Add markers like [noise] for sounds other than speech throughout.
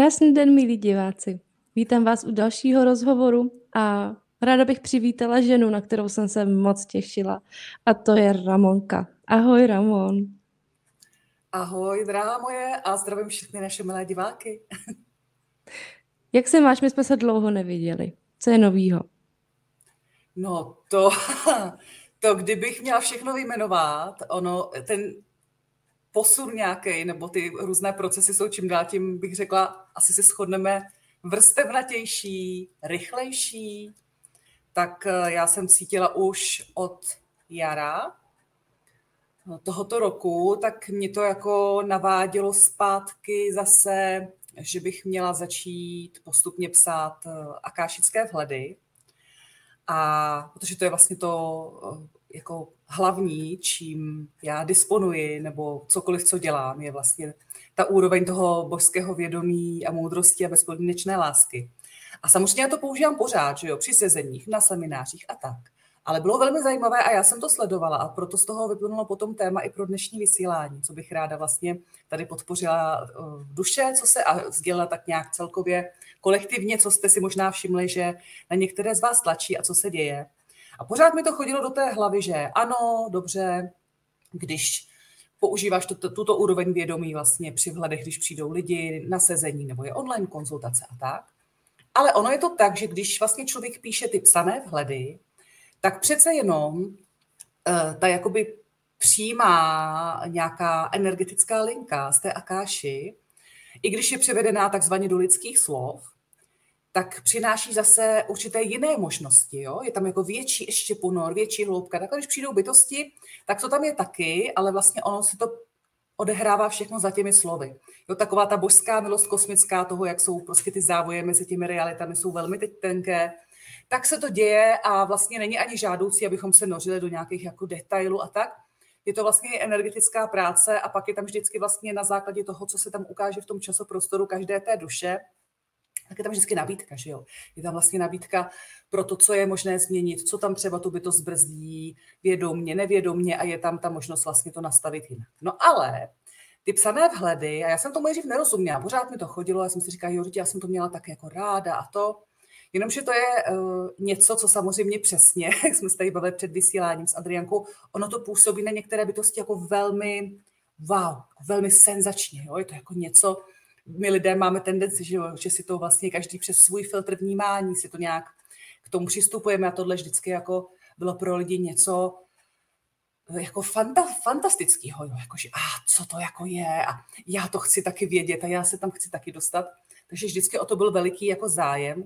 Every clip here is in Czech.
Krásný den, milí diváci. Vítám vás u dalšího rozhovoru a ráda bych přivítala ženu, na kterou jsem se moc těšila. A to je Ramonka. Ahoj, Ramon. Ahoj, drahá moje, a zdravím všechny naše milé diváky. [laughs] Jak se máš? My jsme se dlouho neviděli. Co je novýho? No to, [laughs] to kdybych měla všechno vyjmenovat, ono, ten posun nějaký, nebo ty různé procesy jsou čím dál tím, bych řekla, asi se shodneme, vrstevnatější, rychlejší, tak eh, já jsem cítila už od jara tohoto roku, tak mě to jako navádělo zpátky zase, že bych měla začít postupně psát eh, akášické vhledy. A protože to je vlastně to eh, jako hlavní, čím já disponuji, nebo cokoliv, co dělám, je vlastně ta úroveň toho božského vědomí a moudrosti a bezpodmínečné lásky. A samozřejmě já to používám pořád, že jo, při sezeních, na seminářích a tak. Ale bylo velmi zajímavé a já jsem to sledovala a proto z toho vyplynulo potom téma i pro dnešní vysílání, co bych ráda vlastně tady podpořila eh, v duše, co se a sdělila tak nějak celkově kolektivně, co jste si možná všimli, že na některé z vás tlačí a co se děje. A pořád mi to chodilo do té hlavy, že ano, dobře, když používáš tuto, tuto úroveň vědomí vlastně při vhledech, když přijdou lidi na sezení nebo je online konzultace a tak. Ale ono je to tak, že když vlastně člověk píše ty psané vhledy, tak přece jenom uh, ta jakoby přijímá nějaká energetická linka z té akáši, i když je převedená takzvaně do lidských slov, tak přináší zase určité jiné možnosti. Jo? Je tam jako větší ještě ponor, větší hloubka. Tak když přijdou bytosti, tak to tam je taky, ale vlastně ono se to odehrává všechno za těmi slovy. Jo, taková ta božská milost kosmická toho, jak jsou prostě ty závoje mezi těmi realitami, jsou velmi teď tenké, tak se to děje a vlastně není ani žádoucí, abychom se nořili do nějakých jako detailů a tak. Je to vlastně energetická práce a pak je tam vždycky vlastně na základě toho, co se tam ukáže v tom časoprostoru každé té duše, tak je tam vždycky nabídka, že jo. Je tam vlastně nabídka pro to, co je možné změnit, co tam třeba tu bytost brzdí, vědomně, nevědomně a je tam ta možnost vlastně to nastavit jinak. No ale ty psané vhledy, a já jsem tomu nejdřív nerozuměla, pořád mi to chodilo, já jsem si říkala, jo, já jsem to měla tak jako ráda a to, Jenomže to je uh, něco, co samozřejmě přesně, [laughs] jak jsme se tady bavili před vysíláním s Adriankou, ono to působí na některé bytosti jako velmi, wow, velmi senzačně. Jo? Je to jako něco, my lidé máme tendenci, že, že si to vlastně každý přes svůj filtr vnímání si to nějak k tomu přistupujeme a tohle vždycky jako bylo pro lidi něco jako fanta, fantastického, jo, jakože a co to jako je a já to chci taky vědět a já se tam chci taky dostat. Takže vždycky o to byl veliký jako zájem.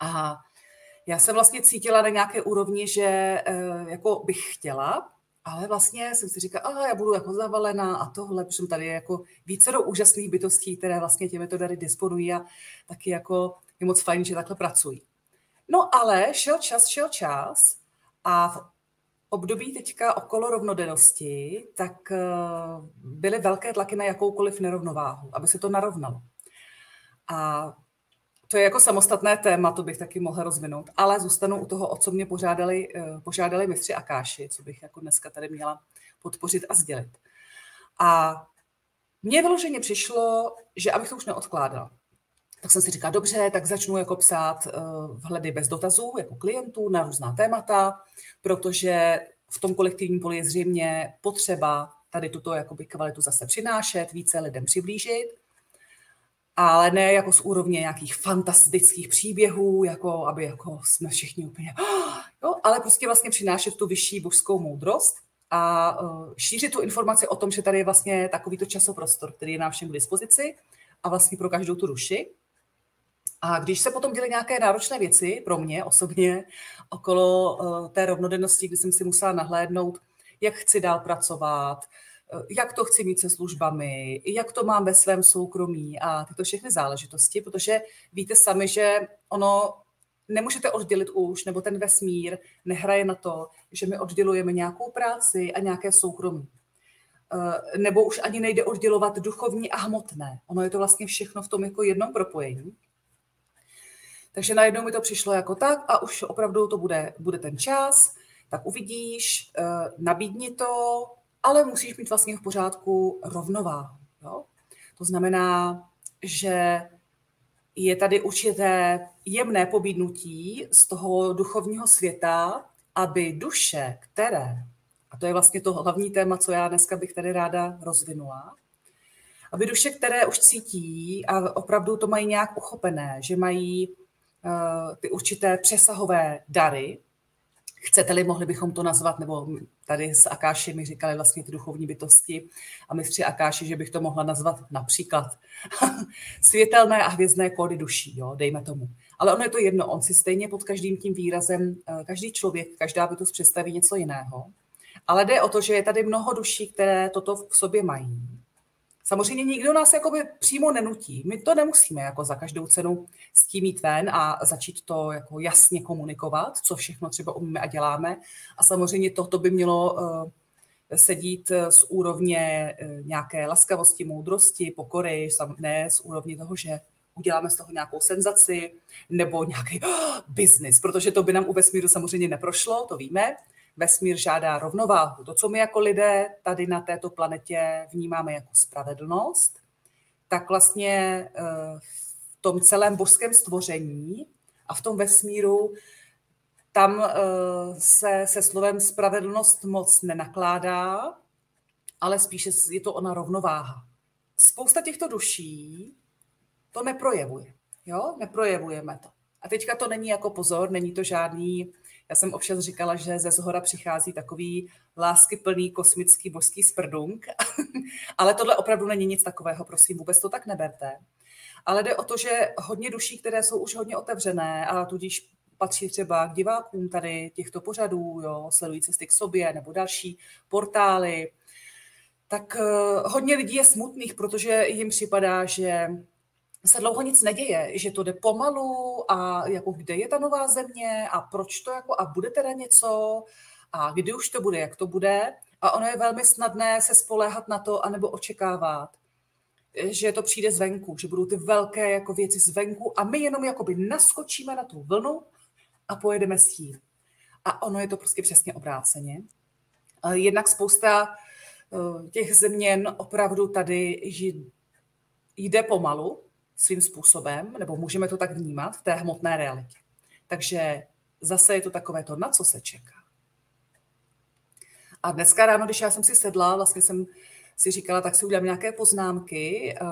A já jsem vlastně cítila na nějaké úrovni, že eh, jako bych chtěla, ale vlastně jsem si říkala, aha, já budu jako zavalená a tohle, protože tady je jako více do úžasných bytostí, které vlastně těmito dary disponují a taky jako je moc fajn, že takhle pracují. No ale šel čas, šel čas a v období teďka okolo rovnodennosti, tak eh, byly velké tlaky na jakoukoliv nerovnováhu, aby se to narovnalo. A to je jako samostatné téma, to bych taky mohla rozvinout, ale zůstanu u toho, o co mě požádali, eh, požádali mistři Akáši, co bych jako dneska tady měla podpořit a sdělit. A mně vyloženě přišlo, že abych to už neodkládala. Tak jsem si říkala, dobře, tak začnu jako psát eh, vhledy bez dotazů, jako klientů na různá témata, protože v tom kolektivním poli je zřejmě potřeba tady tuto jakoby kvalitu zase přinášet, více lidem přiblížit ale ne jako z úrovně nějakých fantastických příběhů, jako aby jako jsme všichni úplně, jo, ale prostě vlastně přinášet tu vyšší božskou moudrost a uh, šířit tu informaci o tom, že tady je vlastně takovýto časoprostor, který je nám všem k dispozici a vlastně pro každou tu duši. A když se potom děly nějaké náročné věci pro mě osobně okolo uh, té rovnodennosti, kdy jsem si musela nahlédnout, jak chci dál pracovat, jak to chci mít se službami, jak to mám ve svém soukromí a tyto všechny záležitosti, protože víte sami, že ono nemůžete oddělit už, nebo ten vesmír nehraje na to, že my oddělujeme nějakou práci a nějaké soukromí. Eh, nebo už ani nejde oddělovat duchovní a hmotné. Ono je to vlastně všechno v tom jako jednom propojení. Takže najednou mi to přišlo jako tak a už opravdu to bude, bude ten čas, tak uvidíš, eh, nabídni to, ale musíš mít vlastně v pořádku rovnováhu. Jo? To znamená, že je tady určité jemné pobídnutí z toho duchovního světa, aby duše, které, a to je vlastně to hlavní téma, co já dneska bych tady ráda rozvinula, aby duše, které už cítí a opravdu to mají nějak uchopené, že mají uh, ty určité přesahové dary, Chcete-li, mohli bychom to nazvat, nebo tady s Akáši mi říkali vlastně ty duchovní bytosti a mistři Akáši, že bych to mohla nazvat například [laughs] světelné a hvězdné kódy duší, jo, dejme tomu. Ale ono je to jedno, on si stejně pod každým tím výrazem, eh, každý člověk, každá bytost představí něco jiného. Ale jde o to, že je tady mnoho duší, které toto v sobě mají. Samozřejmě nikdo nás jakoby přímo nenutí. My to nemusíme jako za každou cenu s tím mít ven a začít to jako jasně komunikovat, co všechno třeba umíme a děláme. A samozřejmě toto by mělo uh, sedít z úrovně uh, nějaké laskavosti, moudrosti, pokory, ne z úrovně toho, že uděláme z toho nějakou senzaci nebo nějaký [gasps] oh, business, protože to by nám u vesmíru samozřejmě neprošlo, to víme vesmír žádá rovnováhu. To, co my jako lidé tady na této planetě vnímáme jako spravedlnost, tak vlastně eh, v tom celém božském stvoření a v tom vesmíru tam eh, se se slovem spravedlnost moc nenakládá, ale spíše je to ona rovnováha. Spousta těchto duší to neprojevuje. Jo? Neprojevujeme to. A teďka to není jako pozor, není to žádný já jsem občas říkala, že ze zhora přichází takový láskyplný kosmický božský sprdunk, [laughs] ale tohle opravdu není nic takového, prosím, vůbec to tak neberte. Ale jde o to, že hodně duší, které jsou už hodně otevřené a tudíž patří třeba k divákům tady těchto pořadů, jo, sledují cesty k sobě nebo další portály, tak eh, hodně lidí je smutných, protože jim připadá, že se dlouho nic neděje, že to jde pomalu a jako kde je ta nová země a proč to jako a bude teda něco a kdy už to bude, jak to bude. A ono je velmi snadné se spoléhat na to anebo očekávat, že to přijde zvenku, že budou ty velké jako věci zvenku a my jenom jakoby naskočíme na tu vlnu a pojedeme s tím. A ono je to prostě přesně obráceně. Jednak spousta eh, těch zeměn opravdu tady jde pomalu, svým způsobem, nebo můžeme to tak vnímat v té hmotné realitě. Takže zase je to takové to, na co se čeká. A dneska ráno, když já jsem si sedla, vlastně jsem si říkala, tak si udělám nějaké poznámky. Eh,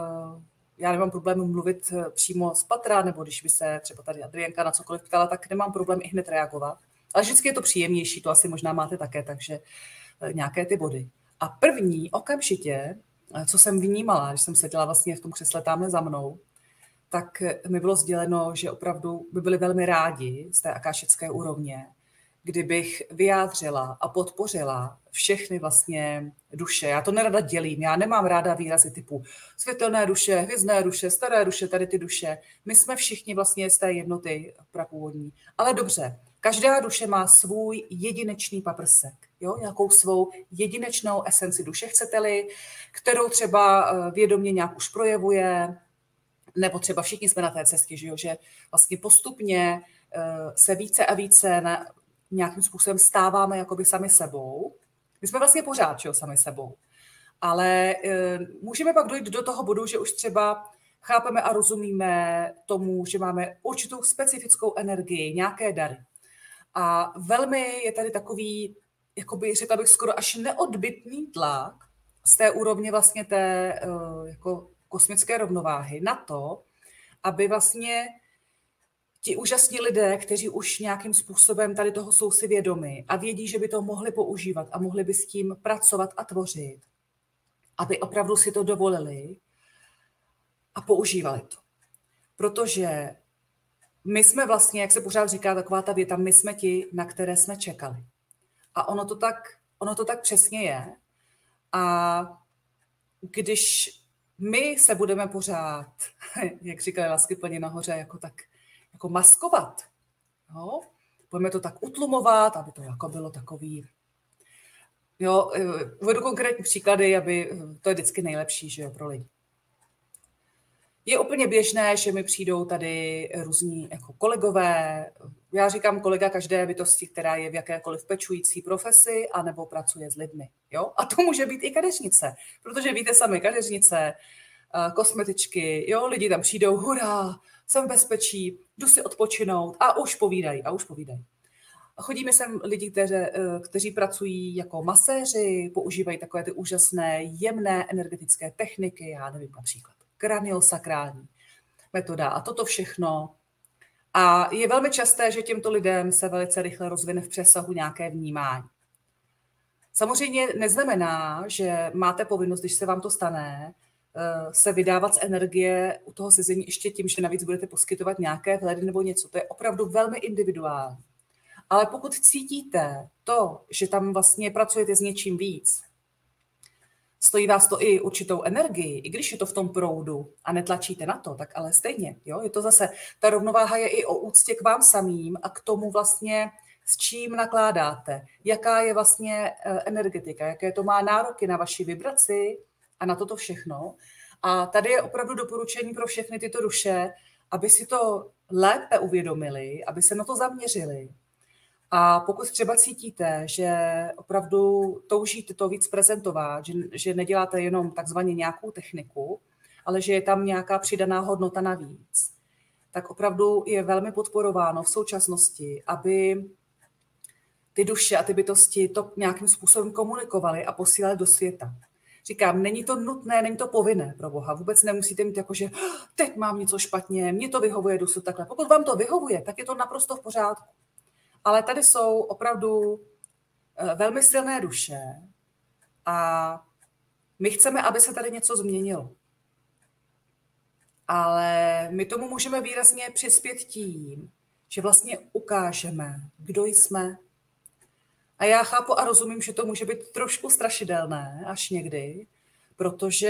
já nemám problém mluvit eh, přímo z patra, nebo když by se třeba tady Adrianka na cokoliv ptala, tak nemám problém i hned reagovat. Ale vždycky je to příjemnější, to asi možná máte také, takže eh, nějaké ty body. A první okamžitě, co jsem vnímala, když jsem seděla vlastně v tom křesle tamhle za mnou, tak mi bylo sděleno, že opravdu by byli velmi rádi z té akášické úrovně, kdybych vyjádřila a podpořila všechny vlastně duše. Já to nerada dělím, já nemám ráda výrazy typu světelné duše, hvězdné duše, staré duše, tady ty duše. My jsme všichni vlastně z té jednoty prapůvodní. Ale dobře, každá duše má svůj jedinečný paprsek, jo? nějakou svou jedinečnou esenci duše, chcete-li, kterou třeba eh, vědomě nějak už projevuje, nebo třeba všichni jsme na té cestě, že, jo, že vlastně postupně eh, se více a více na, nějakým způsobem stáváme jakoby sami sebou. My jsme vlastně pořád, že jo, sami sebou. Ale e, můžeme pak dojít do toho bodu, že už třeba chápeme a rozumíme tomu, že máme určitou specifickou energii, nějaké dary. A velmi je tady takový, jakoby, řekla bych, skoro až neodbitný tlak z té úrovně vlastně té e, jako kosmické rovnováhy na to, aby vlastně ti úžasní lidé, kteří už nějakým způsobem tady toho jsou si vědomi a vědí, že by to mohli používat a mohli by s tím pracovat a tvořit, aby opravdu si to dovolili a používali to. Protože my jsme vlastně, jak se pořád říká taková ta věta, my jsme ti, na které jsme čekali. A ono to tak, ono to tak přesně je. A když my se budeme pořád, [laughs] jak říkali lásky plně nahoře, jako tak jako maskovat. Jo? Budeme to tak utlumovat, aby to jako bylo takový. Jo, eh, uvedu konkrétní příklady, aby eh, to je vždycky nejlepší, že jo, pro lidi. Je úplně běžné, že mi přijdou tady různí jako kolegové. Já říkám kolega každé bytosti, která je v jakékoliv pečující profesi anebo pracuje s lidmi. Jo? A to může být i kadeřnice, protože víte sami, kadeřnice, eh, kosmetičky, jo, lidi tam přijdou, hurá, jsem v bezpečí, jdu si odpočinout a už povídají, a už povídají. Chodí mi sem lidi, kteři, eh, kteří pracují jako maséři, používají takové ty úžasné, jemné energetické techniky, já nevím, například kraniosakrální metoda a toto všechno. A je velmi časté, že těmto lidem se velice rychle rozvine v přesahu nějaké vnímání. Samozřejmě neznamená, že máte povinnost, když se vám to stane, eh, se vydávat z energie u toho sezení ještě tím, že navíc budete poskytovat nějaké vhledy nebo něco. To je opravdu velmi individuální. Ale pokud cítíte to, že tam vlastně pracujete s něčím víc, stojí vás to i určitou energii, i když je to v tom proudu a netlačíte na to, tak ale stejně, jo, je to zase, ta rovnováha je i o úctě k vám samým a k tomu vlastně, s čím nakládáte, jaká je vlastně eh, energetika, jaké to má nároky na vaši vibraci a na toto všechno. A tady je opravdu doporučení pro všechny tyto duše, aby si to lépe uvědomili, aby se na to zaměřili a pokud třeba cítíte, že opravdu toužíte to víc prezentovat, že, že neděláte jenom takzvaně nějakou techniku, ale že je tam nějaká přidaná hodnota navíc, tak opravdu je velmi podporováno v současnosti, aby ty duše a ty bytosti to nějakým způsobem komunikovaly a posílali do světa. Říkám, není to nutné, není to povinné pro Boha. Vůbec nemusíte mít jako, že teď mám něco špatně, mě to vyhovuje, jdu takhle. Pokud vám to vyhovuje, tak je to naprosto v pořádku. Ale tady jsou opravdu eh, velmi silné duše a my chceme, aby se tady něco změnilo. Ale my tomu můžeme výrazně přispět tím, že vlastně ukážeme, kdo jsme. A já chápu a rozumím, že to může být trošku strašidelné až někdy, protože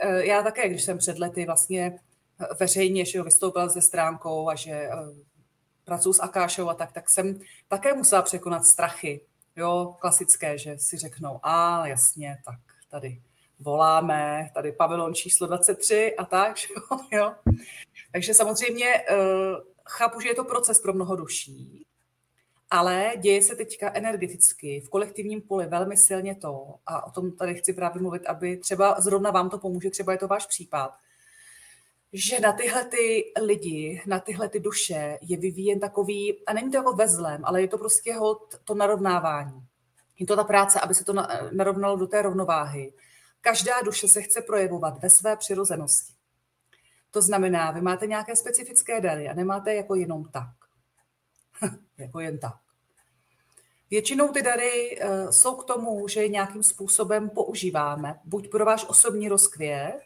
eh, já také, když jsem před lety vlastně eh, veřejně že jo, vystoupila se stránkou a že pracuji s Akášou a tak, tak jsem také musela překonat strachy, jo, klasické, že si řeknou, a jasně, tak tady voláme, tady pavilon číslo 23 a tak, [laughs] jo, jo. Takže samozřejmě uh, chápu, že je to proces pro mnoho duší, ale děje se teďka energeticky v kolektivním poli velmi silně to, a o tom tady chci právě mluvit, aby třeba zrovna vám to pomůže, třeba je to váš případ, že na tyhle ty lidi, na tyhle ty duše je vyvíjen takový, a není to jako ve zlém, ale je to prostě hod to narovnávání. Je to ta práce, aby se to narovnalo do té rovnováhy. Každá duše se chce projevovat ve své přirozenosti. To znamená, vy máte nějaké specifické dary a nemáte jako jenom tak. [laughs] jako jen tak. Většinou ty dary eh, jsou k tomu, že je nějakým způsobem používáme, buď pro váš osobní rozkvět,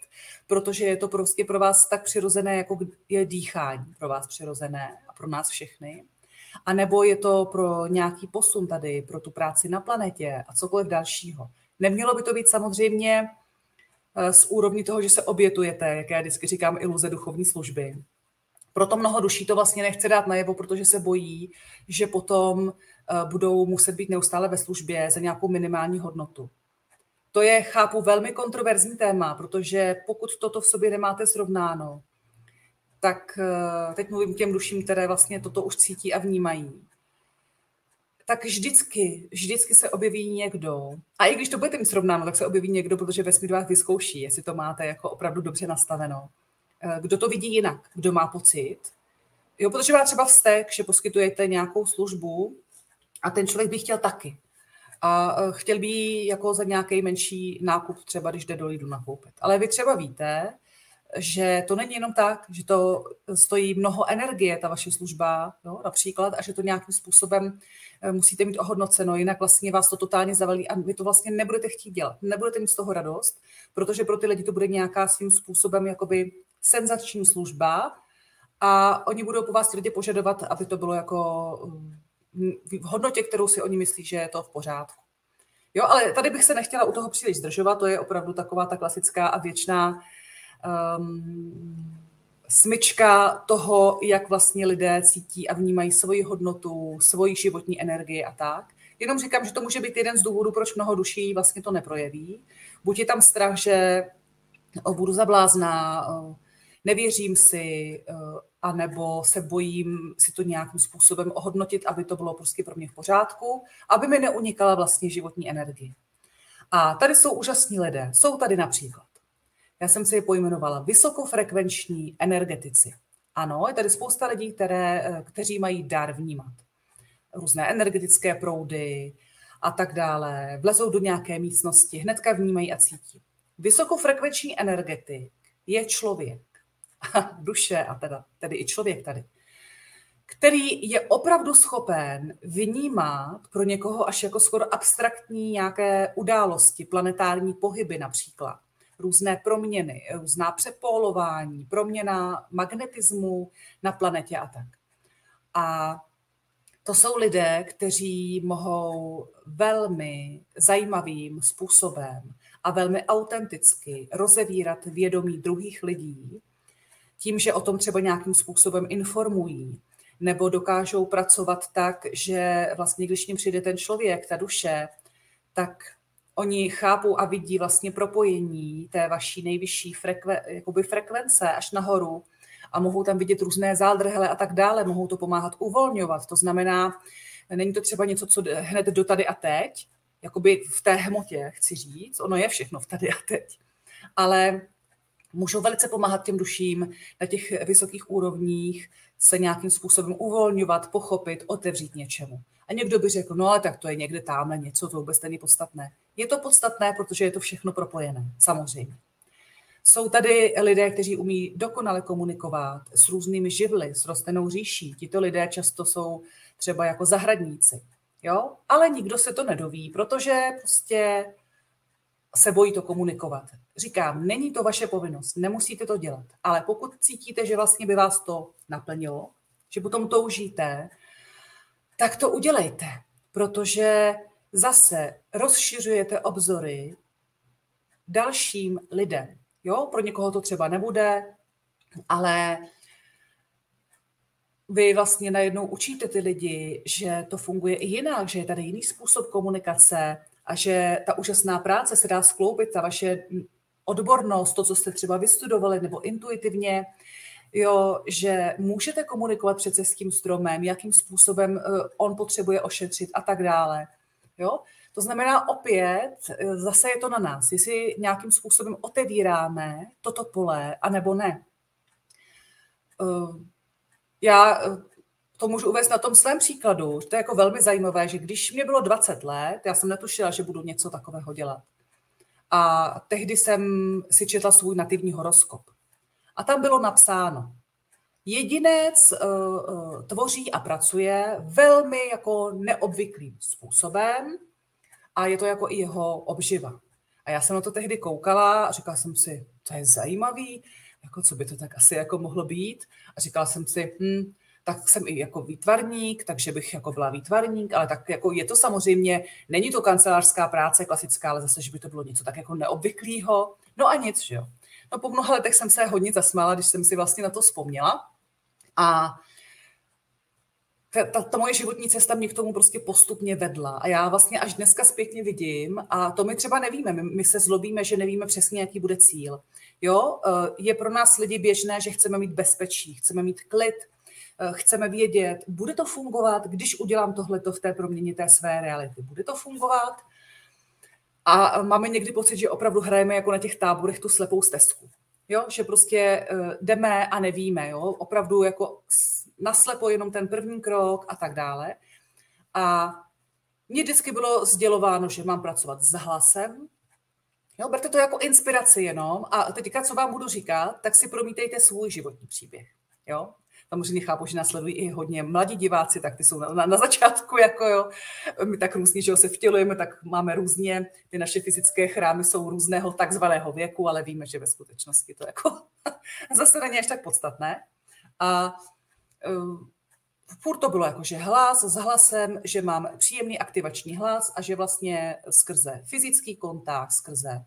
protože je to prostě pro vás tak přirozené, jako je dýchání pro vás přirozené a pro nás všechny. A nebo je to pro nějaký posun tady, pro tu práci na planetě a cokoliv dalšího. Nemělo by to být samozřejmě eh, z úrovni toho, že se obětujete, jak já vždycky říkám, iluze duchovní služby. Proto mnoho duší to vlastně nechce dát najevo, protože se bojí, že potom eh, budou muset být neustále ve službě za nějakou minimální hodnotu. To je, chápu, velmi kontroverzní téma, protože pokud toto v sobě nemáte srovnáno, tak eh, teď mluvím těm duším, které vlastně toto už cítí a vnímají, tak vždycky, vždycky se objeví někdo, a i když to budete mít srovnáno, tak se objeví někdo, protože vesmír vás vyzkouší, jestli to máte jako opravdu dobře nastaveno. Eh, kdo to vidí jinak, kdo má pocit. Jo, protože má třeba vztek, že poskytujete nějakou službu a ten člověk by chtěl taky a e, chtěl by jako za nějaký menší nákup, třeba když jde do Lidu nakoupit. Ale vy třeba víte, že to není jenom tak, že to stojí mnoho energie, ta vaše služba, jo, například, a že to nějakým způsobem e, musíte mít ohodnoceno, jinak vlastně vás to totálně zavalí a vy to vlastně nebudete chtít dělat. Nebudete mít z toho radost, protože pro ty lidi to bude nějaká svým způsobem jakoby senzační služba a oni budou po vás lidi požadovat, aby to bylo jako v hodnotě, kterou si oni myslí, že je to v pořádku. Jo, ale tady bych se nechtěla u toho příliš zdržovat, to je opravdu taková ta klasická a věčná um, smyčka toho, jak vlastně lidé cítí a vnímají svoji hodnotu, svoji životní energii a tak. Jenom říkám, že to může být jeden z důvodů, proč mnoho duší vlastně to neprojeví. Buď je tam strach, že budu zablázná, nevěřím si, anebo se bojím si to nějakým způsobem ohodnotit, aby to bylo prostě pro mě v pořádku, aby mi neunikala vlastně životní energie. A tady jsou úžasní lidé. Jsou tady například, já jsem si je pojmenovala, vysokofrekvenční energetici. Ano, je tady spousta lidí, které, eh, kteří mají dar vnímat. Různé energetické proudy a tak dále. Vlezou do nějaké místnosti, hnedka vnímají a cítí. Vysokofrekvenční energetik je člověk, duše a teda, tedy i člověk tady, který je opravdu schopen vnímat pro někoho až jako skoro abstraktní nějaké události, planetární pohyby například, různé proměny, různá přepólování, proměna magnetismu na planetě a tak. A to jsou lidé, kteří mohou velmi zajímavým způsobem a velmi autenticky rozevírat vědomí druhých lidí, tím, že o tom třeba nějakým způsobem informují, nebo dokážou pracovat tak, že vlastně, když ním přijde ten člověk, ta duše, tak oni chápou a vidí vlastně propojení té vaší nejvyšší frekve, jakoby frekvence až nahoru a mohou tam vidět různé záldrhele a tak dále, mohou to pomáhat uvolňovat. To znamená, není to třeba něco, co hned do tady a teď, jakoby v té hmotě, chci říct, ono je všechno v tady a teď, ale můžou velice pomáhat těm duším na těch vysokých úrovních se nějakým způsobem uvolňovat, pochopit, otevřít něčemu. A někdo by řekl, no ale tak to je někde tamhle něco, to vůbec není podstatné. Je to podstatné, protože je to všechno propojené, samozřejmě. Jsou tady lidé, kteří umí dokonale komunikovat s různými živly, s rostlinnou říší. Tito lidé často jsou třeba jako zahradníci. Jo? Ale nikdo se to nedoví, protože prostě se bojí to komunikovat. Říkám, není to vaše povinnost, nemusíte to dělat, ale pokud cítíte, že vlastně by vás to naplnilo, že potom toužíte, tak to udělejte, protože zase rozšiřujete obzory dalším lidem. Jo, pro někoho to třeba nebude, ale vy vlastně najednou učíte ty lidi, že to funguje i jinak, že je tady jiný způsob komunikace a že ta úžasná práce se dá skloubit, ta vaše odbornost, to, co jste třeba vystudovali, nebo intuitivně, jo, že můžete komunikovat přece s tím stromem, jakým způsobem eh, on potřebuje ošetřit a tak dále. Jo? To znamená opět, eh, zase je to na nás, jestli nějakým způsobem otevíráme toto pole, anebo ne. Eh, já to můžu uvést na tom svém příkladu. To je jako velmi zajímavé, že když mě bylo 20 let, já jsem netušila, že budu něco takového dělat. A tehdy jsem si četla svůj nativní horoskop. A tam bylo napsáno, jedinec uh, tvoří a pracuje velmi jako neobvyklým způsobem a je to jako i jeho obživa. A já jsem na to tehdy koukala a říkala jsem si, to je zajímavý, jako co by to tak asi jako mohlo být. A říkala jsem si, hm, tak jsem i jako výtvarník, takže bych jako byla výtvarník, ale tak jako je to samozřejmě, není to kancelářská práce klasická, ale zase, že by to bylo něco tak jako neobvyklého. No a nic, že jo. No po mnoha letech jsem se hodně zasmála, když jsem si vlastně na to vzpomněla. A ta, ta, ta moje životní cesta mě k tomu prostě postupně vedla. A já vlastně až dneska zpětně vidím, a to my třeba nevíme, my, my se zlobíme, že nevíme přesně, jaký bude cíl. Jo, eh, je pro nás lidi běžné, že chceme mít bezpečí, chceme mít klid, chceme vědět, bude to fungovat, když udělám tohleto v té proměně té své reality. Bude to fungovat? A máme někdy pocit, že opravdu hrajeme jako na těch táborech tu slepou stezku. Jo, že prostě eh, jdeme a nevíme, jo, opravdu jako naslepo jenom ten první krok a tak dále. A mně vždycky bylo sdělováno, že mám pracovat s hlasem, Jo, berte to jako inspiraci jenom a teďka, co vám budu říkat, tak si promítejte svůj životní příběh. Jo? Samozřejmě chápu, že následují i hodně mladí diváci, tak ty jsou na, na, na začátku, jako jo, my tak různě, že se vtělujeme, tak máme různě, ty naše fyzické chrámy jsou různého takzvaného věku, ale víme, že ve skutečnosti to jako [laughs] zase není až tak podstatné. A uh, furt to bylo jako, že hlas s hlasem, že mám příjemný aktivační hlas a že vlastně skrze fyzický kontakt, skrze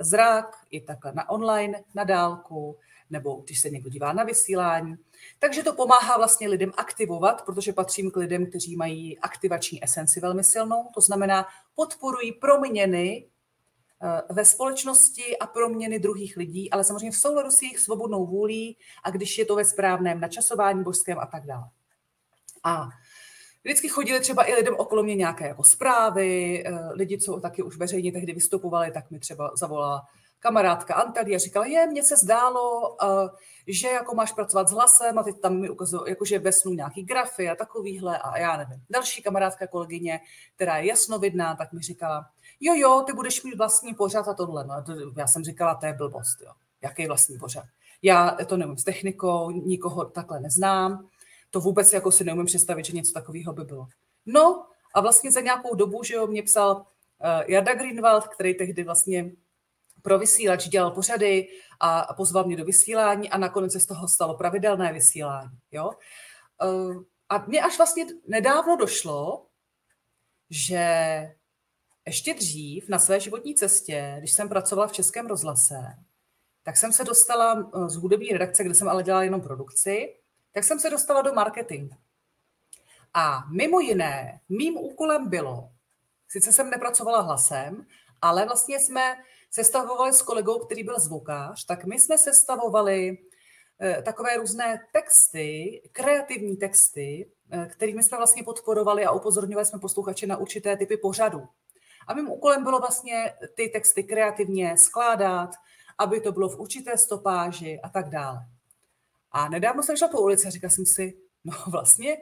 zrak, i takhle na online, na dálku, nebo když se někdo dívá na vysílání. Takže to pomáhá vlastně lidem aktivovat, protože patřím k lidem, kteří mají aktivační esenci velmi silnou, to znamená podporují proměny eh, ve společnosti a proměny druhých lidí, ale samozřejmě v souladu s jejich svobodnou vůlí a když je to ve správném načasování božském a tak dále. A vždycky chodili třeba i lidem okolo mě nějaké jako zprávy, eh, lidi, co taky už veřejně tehdy vystupovali, tak mi třeba zavolala kamarádka Antalia říkala, je, mně se zdálo, uh, že jako máš pracovat s hlasem a teď tam mi ukazují, jakože ve snu nějaký grafy a takovýhle a já nevím. Další kamarádka, kolegyně, která je jasnovidná, tak mi říkala, jo, jo, ty budeš mít vlastní pořad a tohle. No, já jsem říkala, to je blbost, jo. Jaký vlastní pořad? Já to nevím s technikou, nikoho takhle neznám, to vůbec jako si neumím představit, že něco takového by bylo. No a vlastně za nějakou dobu, že jo, mě psal uh, Jarda Greenwald, který tehdy vlastně pro vysílač dělal pořady a pozval mě do vysílání a nakonec se z toho stalo pravidelné vysílání. Jo? Uh, a mně až vlastně nedávno došlo, že ještě dřív na své životní cestě, když jsem pracovala v Českém rozhlase, tak jsem se dostala eh, z hudební redakce, kde jsem ale dělala jenom produkci, tak jsem se dostala do marketingu. A mimo jiné, mým úkolem bylo, sice jsem nepracovala hlasem, ale vlastně jsme sestavovali s kolegou, který byl zvukář, tak my jsme sestavovali eh, takové různé texty, kreativní texty, eh, kterými jsme vlastně podporovali a upozorňovali jsme posluchače na určité typy pořadu. A mým úkolem bylo vlastně ty texty kreativně skládat, aby to bylo v určité stopáži a tak dále. A nedávno jsem šla po ulici a říkala jsem si, no vlastně,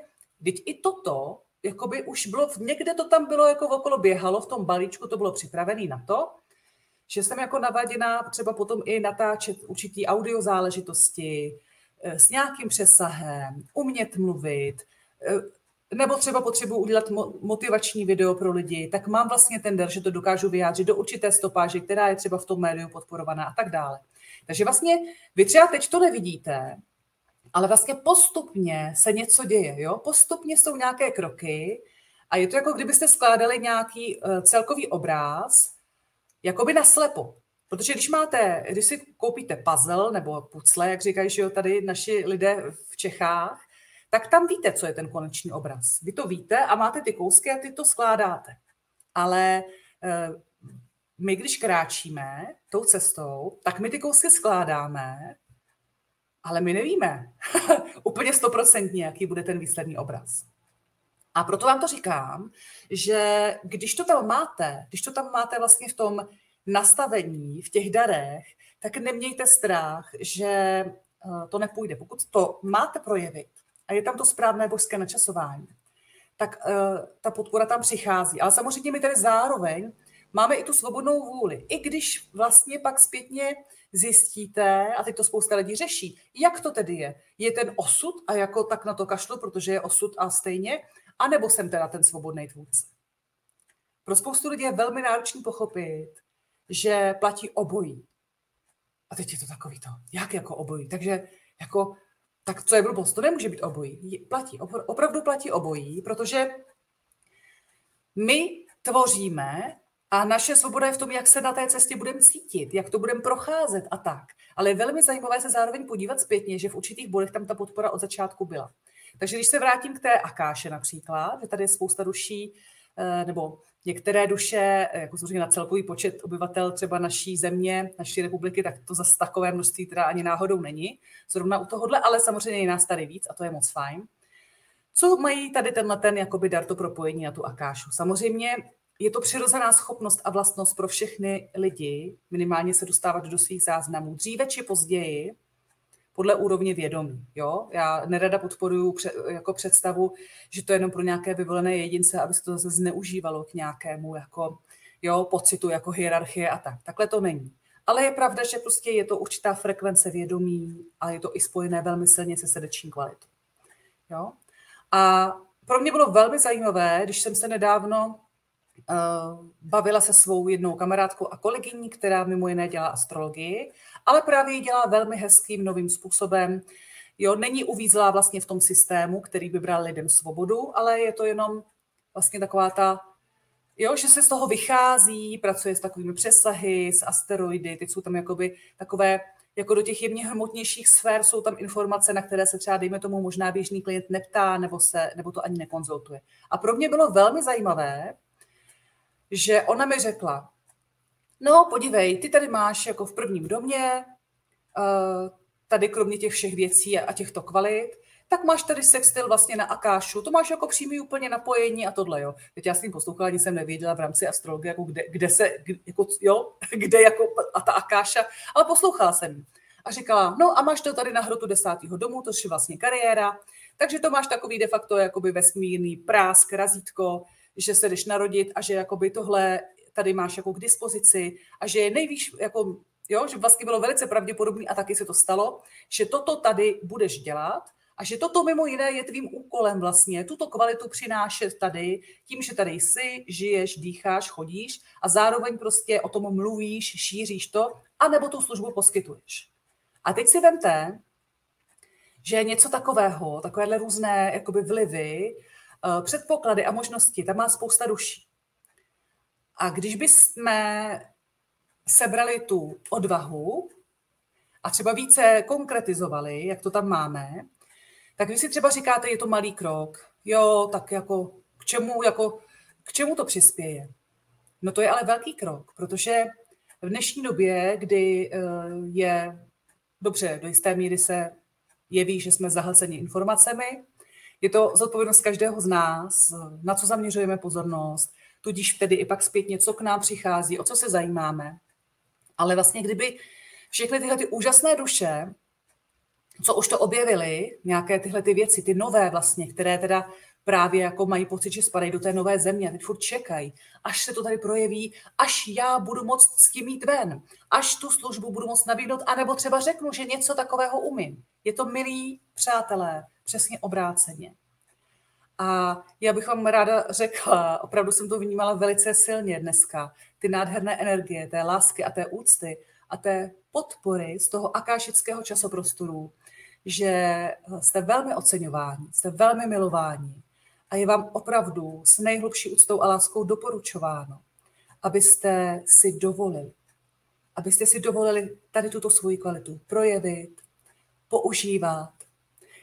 teď i toto, jakoby už bylo, někde to tam bylo jako okolo běhalo, v tom balíčku to bylo připravené na to, že jsem jako navaděná třeba potom i natáčet určitý audio záležitosti eh, s nějakým přesahem, umět mluvit, eh, nebo třeba potřebuji udělat motivační video pro lidi, tak mám vlastně ten der, že to dokážu vyjádřit do určité stopáže, která je třeba v tom médiu podporovaná a tak dále. Takže vlastně vy třeba teď to nevidíte, ale vlastně postupně se něco děje, jo? Postupně jsou nějaké kroky a je to jako kdybyste skládali nějaký uh, celkový obráz, jakoby naslepo. Protože když máte, když si koupíte puzzle nebo pucle, jak říkají, že jo, tady naši lidé v Čechách, tak tam víte, co je ten konečný obraz. Vy to víte a máte ty kousky a ty to skládáte. Ale eh, my, když kráčíme tou cestou, tak my ty kousky skládáme, ale my nevíme [laughs] úplně stoprocentně, jaký bude ten výsledný obraz. A proto vám to říkám, že když to tam máte, když to tam máte vlastně v tom nastavení, v těch darech, tak nemějte strach, že eh, to nepůjde. Pokud to máte projevit, a je tam to správné božské načasování, tak uh, ta podpora tam přichází. Ale samozřejmě my tady zároveň máme i tu svobodnou vůli. I když vlastně pak zpětně zjistíte, a teď to spousta lidí řeší, jak to tedy je. Je ten osud a jako tak na to kašlu, protože je osud a stejně, anebo jsem teda ten svobodný tvůrce. Pro spoustu lidí je velmi náročný pochopit, že platí obojí. A teď je to takový to, jak jako obojí. Takže jako tak co je blbost? To nemůže být obojí. Platí, opravdu platí obojí, protože my tvoříme a naše svoboda je v tom, jak se na té cestě budeme cítit, jak to budeme procházet a tak. Ale je velmi zajímavé se zároveň podívat zpětně, že v určitých bodech tam ta podpora od začátku byla. Takže když se vrátím k té Akáše například, že tady je spousta duší, eh, nebo některé duše, jako samozřejmě na celkový počet obyvatel třeba naší země, naší republiky, tak to zase takové množství teda ani náhodou není, zrovna u tohohle, ale samozřejmě je nás tady víc a to je moc fajn. Co mají tady tenhle ten jakoby dar to propojení na tu Akášu? Samozřejmě je to přirozená schopnost a vlastnost pro všechny lidi minimálně se dostávat do svých záznamů. Dříve či později podle úrovně vědomí. Jo? Já nerada podporuji jako představu, že to je jenom pro nějaké vyvolené jedince, aby se to zase zneužívalo k nějakému jako, jo, pocitu jako hierarchie a tak. Takhle to není. Ale je pravda, že prostě je to určitá frekvence vědomí a je to i spojené velmi silně se srdeční kvalitou. Jo? A pro mě bylo velmi zajímavé, když jsem se nedávno bavila se svou jednou kamarádkou a kolegyní, která mimo jiné dělá astrologii ale právě ji dělá velmi hezkým novým způsobem. Jo, není uvízlá vlastně v tom systému, který by bral lidem svobodu, ale je to jenom vlastně taková ta, jo, že se z toho vychází, pracuje s takovými přesahy, s asteroidy, teď jsou tam jakoby takové, jako do těch jemně hmotnějších sfér jsou tam informace, na které se třeba, dejme tomu, možná běžný klient neptá, nebo, se, nebo to ani nekonzultuje. A pro mě bylo velmi zajímavé, že ona mi řekla, no podívej, ty tady máš jako v prvním domě, eh, tady kromě těch všech věcí a těchto kvalit, tak máš tady sextil vlastně na Akášu, to máš jako přímý úplně napojení a tohle, jo. Teď já s tím poslouchala, ani jsem nevěděla v rámci astrologie, jako kde, kde se, jako, jo, [laughs] kde jako a ta Akáša, ale poslouchala jsem a říkala, no a máš to tady na hrotu desátého domu, to je vlastně kariéra, takže to máš takový de facto jakoby vesmírný prásk, razítko, že se jdeš narodit a že jakoby tohle tady máš jako k dispozici a že je nejvíc jako jo, že vlastně bylo velice pravděpodobné a taky se to stalo, že toto tady budeš dělat a že toto mimo jiné je tvým úkolem vlastně, tuto kvalitu přinášet tady, tím, že tady jsi, žiješ, dýcháš, chodíš a zároveň prostě o tom mluvíš, šíříš to, anebo tu službu poskytuješ. A teď si vemte, že něco takového, takovéhle různé jakoby vlivy, předpoklady a možnosti, tam má spousta duší. A když bychom sebrali tu odvahu a třeba více konkretizovali, jak to tam máme, tak vy si třeba říkáte, je to malý krok, jo, tak jako k čemu, jako, k čemu to přispěje? No to je ale velký krok, protože v dnešní době, kdy eh, je, dobře, do jisté míry se jeví, že jsme zahlceni informacemi, je to zodpovědnost každého z nás, na co zaměřujeme pozornost, tudíž tedy i pak zpět něco k nám přichází, o co se zajímáme. Ale vlastně kdyby všechny tyhle ty úžasné duše, co už to objevily, nějaké tyhle ty věci, ty nové vlastně, které teda právě jako mají pocit, že spadají do té nové země teď furt čekají, až se to tady projeví, až já budu moct s tím mít ven, až tu službu budu moct nabídnout, anebo třeba řeknu, že něco takového umím. Je to milí přátelé, přesně obráceně. A já bych vám ráda řekla, opravdu jsem to vnímala velice silně dneska, ty nádherné energie, té lásky a té úcty a té podpory z toho akášického časoprostoru, že jste velmi oceňováni, jste velmi milováni a je vám opravdu s nejhlubší úctou a láskou doporučováno, abyste si dovolili, abyste si dovolili tady tuto svoji kvalitu projevit, používat.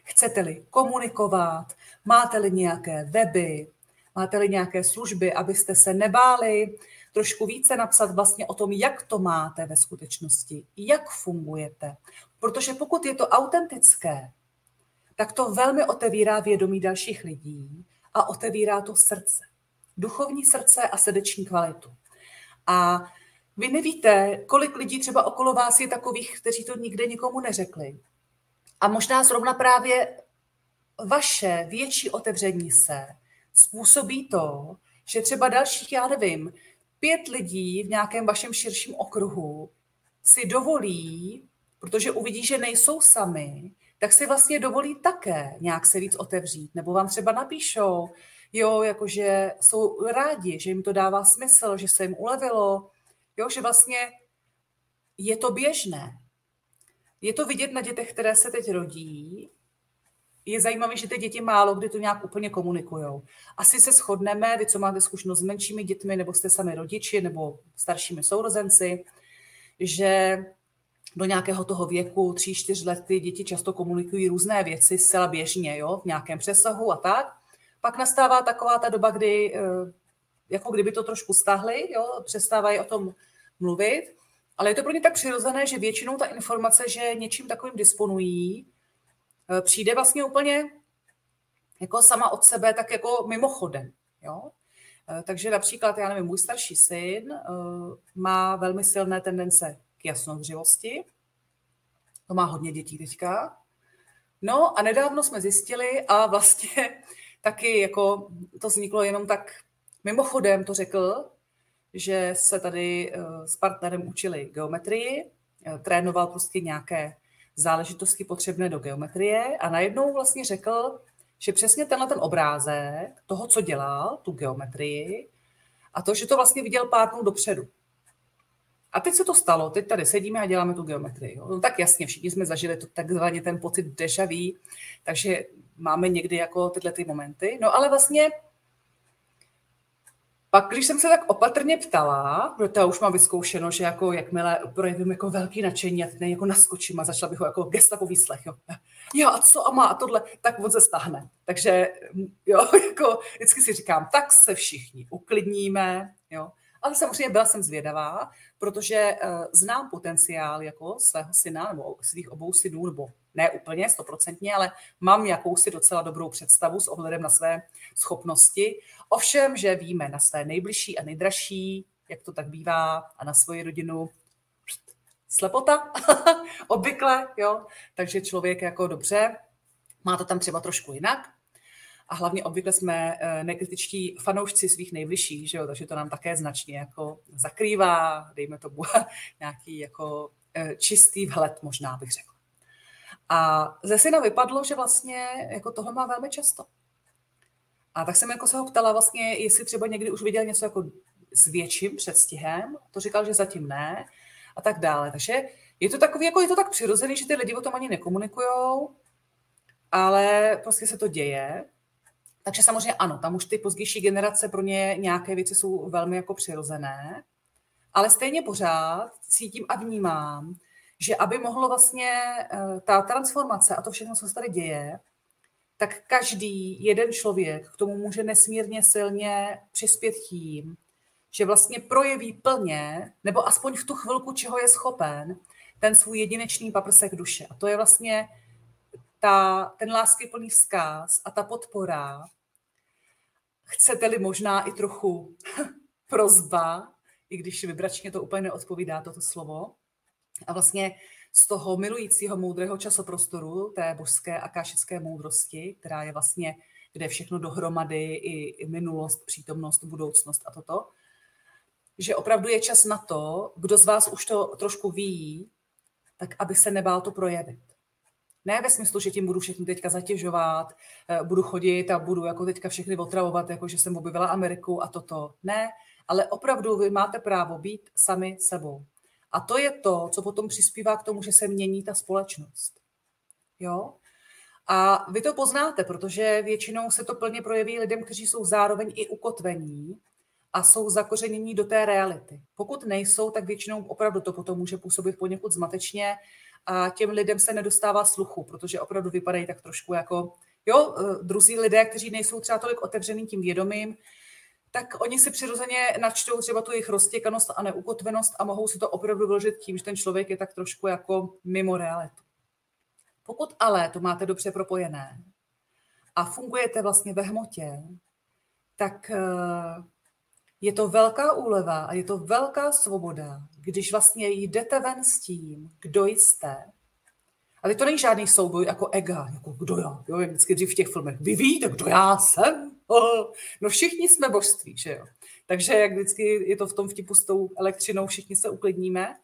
Chcete-li komunikovat, máte-li nějaké weby, máte-li nějaké služby, abyste se nebáli trošku více napsat vlastně o tom, jak to máte ve skutečnosti, jak fungujete. Protože pokud je to autentické, tak to velmi otevírá vědomí dalších lidí a otevírá to srdce. Duchovní srdce a srdeční kvalitu. A vy nevíte, kolik lidí třeba okolo vás je takových, kteří to nikde nikomu neřekli. A možná zrovna právě vaše větší otevření se způsobí to, že třeba dalších, já nevím, pět lidí v nějakém vašem širším okruhu si dovolí, protože uvidí, že nejsou sami, tak si vlastně dovolí také nějak se víc otevřít. Nebo vám třeba napíšou, jo, jakože jsou rádi, že jim to dává smysl, že se jim ulevilo, jo, že vlastně je to běžné. Je to vidět na dětech, které se teď rodí, je zajímavé, že ty děti málo kdy to nějak úplně komunikují. Asi se shodneme, vy, co máte zkušenost s menšími dětmi, nebo jste sami rodiči, nebo staršími sourozenci, že do nějakého toho věku, tří, čtyř let, ty děti často komunikují různé věci zcela běžně, jo, v nějakém přesahu a tak. Pak nastává taková ta doba, kdy eh, jako kdyby to trošku stahli, jo, přestávají o tom mluvit, ale je to pro ně tak přirozené, že většinou ta informace, že něčím takovým disponují, Eh, přijde vlastně úplně jako sama od sebe, tak jako mimochodem. Jo? Eh, takže například, já nevím, můj starší syn má velmi silné tendence k jasnozřivosti. To má hodně dětí teďka. No a nedávno jsme zjistili a vlastně [laughs] taky jako to vzniklo jenom tak mimochodem, to řekl, že se tady s partnerem učili geometrii, trénoval prostě nějaké záležitosti potřebné do geometrie a najednou vlastně řekl, že přesně tenhle ten obrázek toho, co dělal, tu geometrii, a to, že to vlastně viděl pár dnů dopředu. A teď se to stalo, teď tady sedíme a děláme tu geometrii. Jo. No tak jasně, všichni jsme zažili to takzvaně ten pocit deja vu, takže máme někdy jako tyhle ty momenty. No ale vlastně pak, když jsem se tak opatrně ptala, protože už mám vyzkoušeno, že jako jakmile projevím jako velký nadšení a teď jako naskočím a začala bych ho jako gestapo výslech. Jo. jo, a co a má a tohle, tak on se stahne. Takže jo, [laughs] jako vždycky si říkám, tak se všichni uklidníme, jo, Ale samozřejmě byla jsem zvědavá, protože uh, znám potenciál jako svého syna nebo svých obou synů, nebo ne úplně stoprocentně, ale mám jakousi docela dobrou představu s ohledem na své schopnosti. Ovšem, že víme na své nejbližší a nejdražší, jak to tak bývá, a na svoji rodinu slepota, [laughs] obvykle, jo. Takže člověk jako dobře, má to tam třeba trošku jinak, a hlavně obvykle jsme eh, nekritičtí fanoušci svých nejbližších, že jo? takže to nám také značně jako zakrývá, dejme tomu [laughs] nějaký jako eh, čistý vhled, možná bych řekla. A ze syna vypadlo, že vlastně jako tohle má velmi často. A tak jsem jako se ho ptala vlastně, jestli třeba někdy už viděl něco jako s větším předstihem. To říkal, že zatím ne a tak dále. Takže je to takový, jako je to tak přirozený, že ty lidi o tom ani nekomunikujou, ale prostě se to děje. Takže samozřejmě ano, tam už ty pozdější generace pro ně nějaké věci jsou velmi jako přirozené, ale stejně pořád cítím a vnímám, že aby mohlo vlastně eh, ta transformace a to všechno, co se tady děje, tak každý jeden člověk k tomu může nesmírně silně přispět tím, že vlastně projeví plně, nebo aspoň v tu chvilku, čeho je schopen, ten svůj jedinečný paprsek duše. A to je vlastně ta, ten láskyplný vzkaz a ta podpora, chcete-li možná i trochu [laughs] prozba, i když vybračně to úplně neodpovídá toto slovo. A vlastně z toho milujícího moudrého časoprostoru, té božské a kášické moudrosti, která je vlastně, kde je všechno dohromady, i, minulost, přítomnost, budoucnost a toto, že opravdu je čas na to, kdo z vás už to trošku ví, tak aby se nebál to projevit. Ne ve smyslu, že tím budu všechny teďka zatěžovat, eh, budu chodit a budu jako teďka všechny otravovat, jako že jsem objevila Ameriku a toto. Ne, ale opravdu vy máte právo být sami sebou. A to je to, co potom přispívá k tomu, že se mění ta společnost. Jo? A vy to poznáte, protože většinou se to plně projeví lidem, kteří jsou zároveň i ukotvení a jsou zakořenění do té reality. Pokud nejsou, tak většinou opravdu to potom může působit poněkud zmatečně a těm lidem se nedostává sluchu, protože opravdu vypadají tak trošku jako, jo, eh, druzí lidé, kteří nejsou třeba tolik otevřený tím vědomím, tak oni si přirozeně načtou třeba tu jejich roztěkanost a neukotvenost a mohou si to opravdu vložit tím, že ten člověk je tak trošku jako mimo realitu. Pokud ale to máte dobře propojené a fungujete vlastně ve hmotě, tak eh, je to velká úleva a je to velká svoboda, když vlastně jdete ven s tím, kdo jste. Ale to není žádný souboj jako ega, jako kdo já, jo, vždycky dřív v těch filmech. Vy víte, kdo já jsem? [laughs] No všichni jsme božství, že jo. Takže jak vždycky je to v tom vtipu s tou elektřinou, všichni se uklidníme.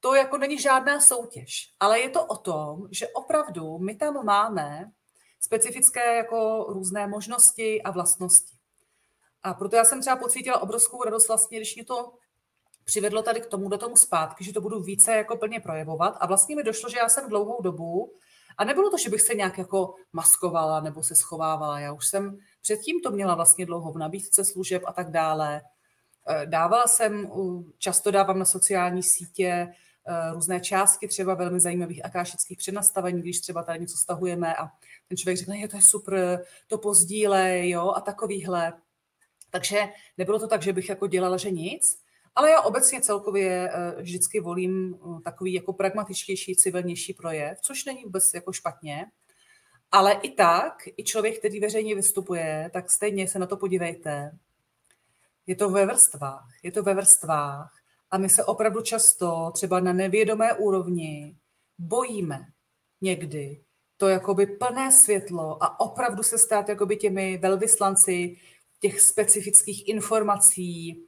To jako není žádná soutěž, ale je to o tom, že opravdu my tam máme specifické jako různé možnosti a vlastnosti. A proto já jsem třeba pocítila obrovskou radost vlastně, když mě to přivedlo tady k tomu, do tomu zpátky, že to budu více jako plně projevovat. A vlastně mi došlo, že já jsem dlouhou dobu, a nebylo to, že bych se nějak jako maskovala nebo se schovávala. Já už jsem předtím to měla vlastně dlouho v nabídce služeb a tak dále. Eh, dávala jsem, často dávám na sociální sítě eh, různé částky třeba velmi zajímavých akášických přenastavení, když třeba tady něco stahujeme a ten člověk řekne, je to je super, to pozdílej, jo, a takovýhle. Takže nebylo to tak, že bych jako dělala, že nic, ale já obecně celkově eh, vždycky volím eh, takový jako pragmatičtější, civilnější projev, což není vůbec jako špatně. Ale i tak, i člověk, který veřejně vystupuje, tak stejně se na to podívejte. Je to ve vrstvách, je to ve vrstvách a my se opravdu často, třeba na nevědomé úrovni, bojíme někdy to jakoby plné světlo a opravdu se stát jakoby těmi velvyslanci těch specifických informací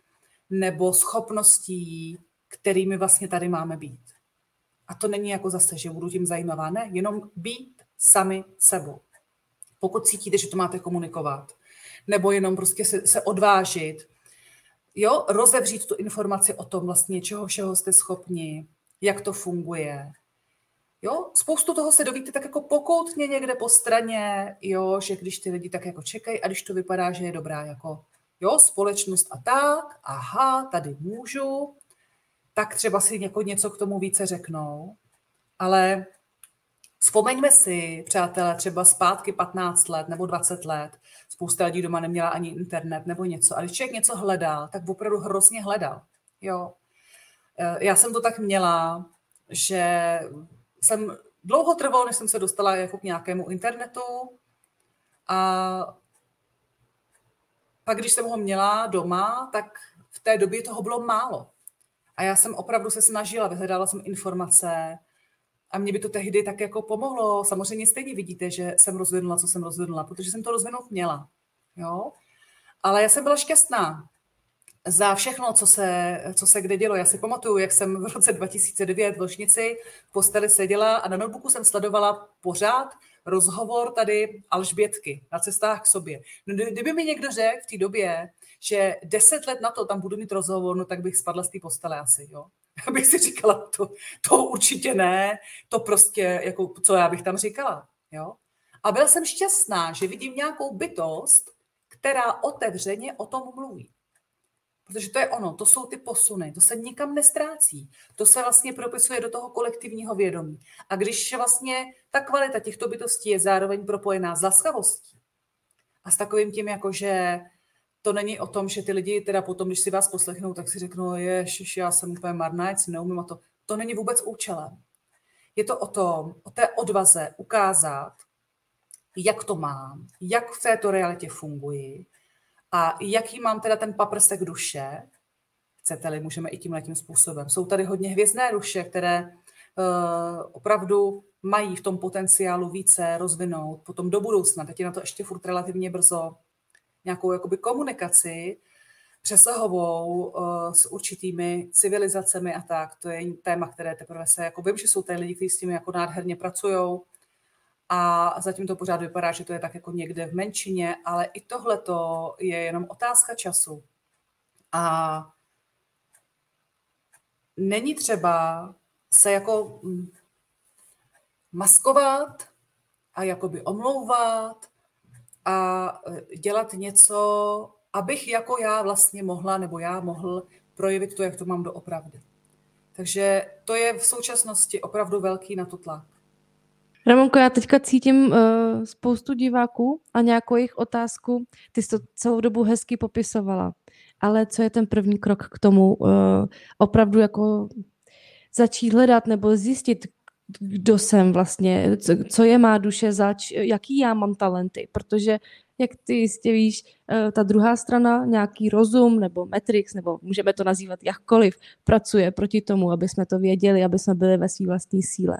nebo schopností, kterými vlastně tady máme být. A to není jako zase, že budu tím zajímavá, ne, jenom být sami sebou. Pokud cítíte, že to máte komunikovat, nebo jenom prostě se, se odvážit, jo, rozevřít tu informaci o tom vlastně, čeho všeho jste schopni, jak to funguje, Jo, spoustu toho se dovíte tak jako pokoutně někde po straně, jo, že když ty lidi tak jako čekají a když to vypadá, že je dobrá jako jo, společnost a tak, aha, tady můžu, tak třeba si jako něco k tomu více řeknou, ale Vzpomeňme si, přátelé, třeba zpátky 15 let nebo 20 let, spousta lidí doma neměla ani internet nebo něco. A když člověk něco hledal, tak opravdu hrozně hledal. Jo. Eh, já jsem to tak měla, že jsem dlouho trvalo, než jsem se dostala jako k nějakému internetu a pak, když jsem ho měla doma, tak v té době toho bylo málo. A já jsem opravdu se snažila, vyhledala jsem informace a mě by to tehdy tak jako pomohlo. Samozřejmě stejně vidíte, že jsem rozvinula, co jsem rozvinula, protože jsem to rozvinout měla. Jo? Ale já jsem byla šťastná za všechno, co se, co se kde dělo. Já si pamatuju, jak jsem v roce 2009 v Ložnici v posteli seděla a na notebooku jsem sledovala pořád rozhovor tady Alžbětky na cestách k sobě. No, kdyby mi někdo řekl v té době, že deset let na to tam budu mít rozhovor, no tak bych spadla z té postele asi, jo. [laughs] Abych si říkala, to, to určitě ne, to prostě, jako, co já bych tam říkala, jo. A byla jsem šťastná, že vidím nějakou bytost, která otevřeně o tom mluví. Protože to je ono, to jsou ty posuny, to se nikam nestrácí. To se vlastně propisuje do toho kolektivního vědomí. A když vlastně ta kvalita těchto bytostí je zároveň propojená s laskavostí a s takovým tím, jako že to není o tom, že ty lidi teda potom, když si vás poslechnou, tak si řeknou, ježiš, já jsem úplně marná, neumím a to. To není vůbec účelem. Je to o tom, o té odvaze ukázat, jak to mám, jak v této realitě funguji a jaký mám teda ten paprsek duše, chcete-li, můžeme i tímhle tím způsobem. Jsou tady hodně hvězdné duše, které uh, opravdu mají v tom potenciálu více rozvinout potom do budoucna. Teď je na to ještě furt relativně brzo nějakou jakoby komunikaci přesahovou uh, s určitými civilizacemi a tak. To je téma, které teprve se, jako vím, že jsou tady lidi, kteří s tím jako nádherně pracují, a zatím to pořád vypadá, že to je tak jako někde v menšině, ale i tohle je jenom otázka času. A není třeba se jako mm, maskovat a jakoby omlouvat a e, dělat něco, abych jako já vlastně mohla, nebo já mohl projevit to, jak to mám doopravdy. Takže to je v současnosti opravdu velký na to tlak. Ramonko, já teďka cítím uh, spoustu diváků a nějakou jejich otázku. Ty jsi to celou dobu hezky popisovala. Ale co je ten první krok k tomu uh, opravdu jako začít hledat nebo zjistit, kdo jsem vlastně, co, co je má duše zač, jaký já mám talenty, protože jak ty jistě víš, uh, ta druhá strana, nějaký rozum nebo Matrix, nebo můžeme to nazývat jakkoliv, pracuje proti tomu, aby jsme to věděli, aby jsme byli ve své vlastní síle.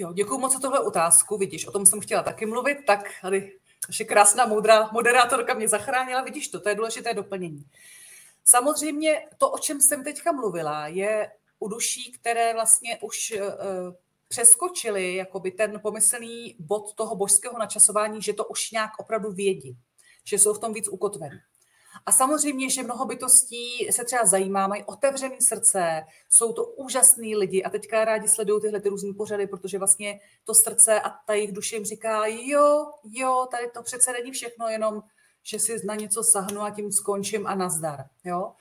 Jo, děkuji moc za tohle otázku. Vidíš, o tom jsem chtěla taky mluvit, tak tady naše krásná, moudrá moderátorka mě zachránila. Vidíš to, to je důležité doplnění. Samozřejmě to, o čem jsem teďka mluvila, je u duší, které vlastně už uh, přeskočily jakoby ten pomyslný bod toho božského načasování, že to už nějak opravdu vědí, že jsou v tom víc ukotvení. A samozřejmě, že mnoho bytostí se třeba zajímá, mají otevřené srdce, jsou to úžasní lidi a teďka rádi sledují tyhle ty různé pořady, protože vlastně to srdce a ta jejich duše jim říká, jo, jo, tady to přece není všechno, jenom že si na něco sahnu a tím skončím a nazdar. Jo?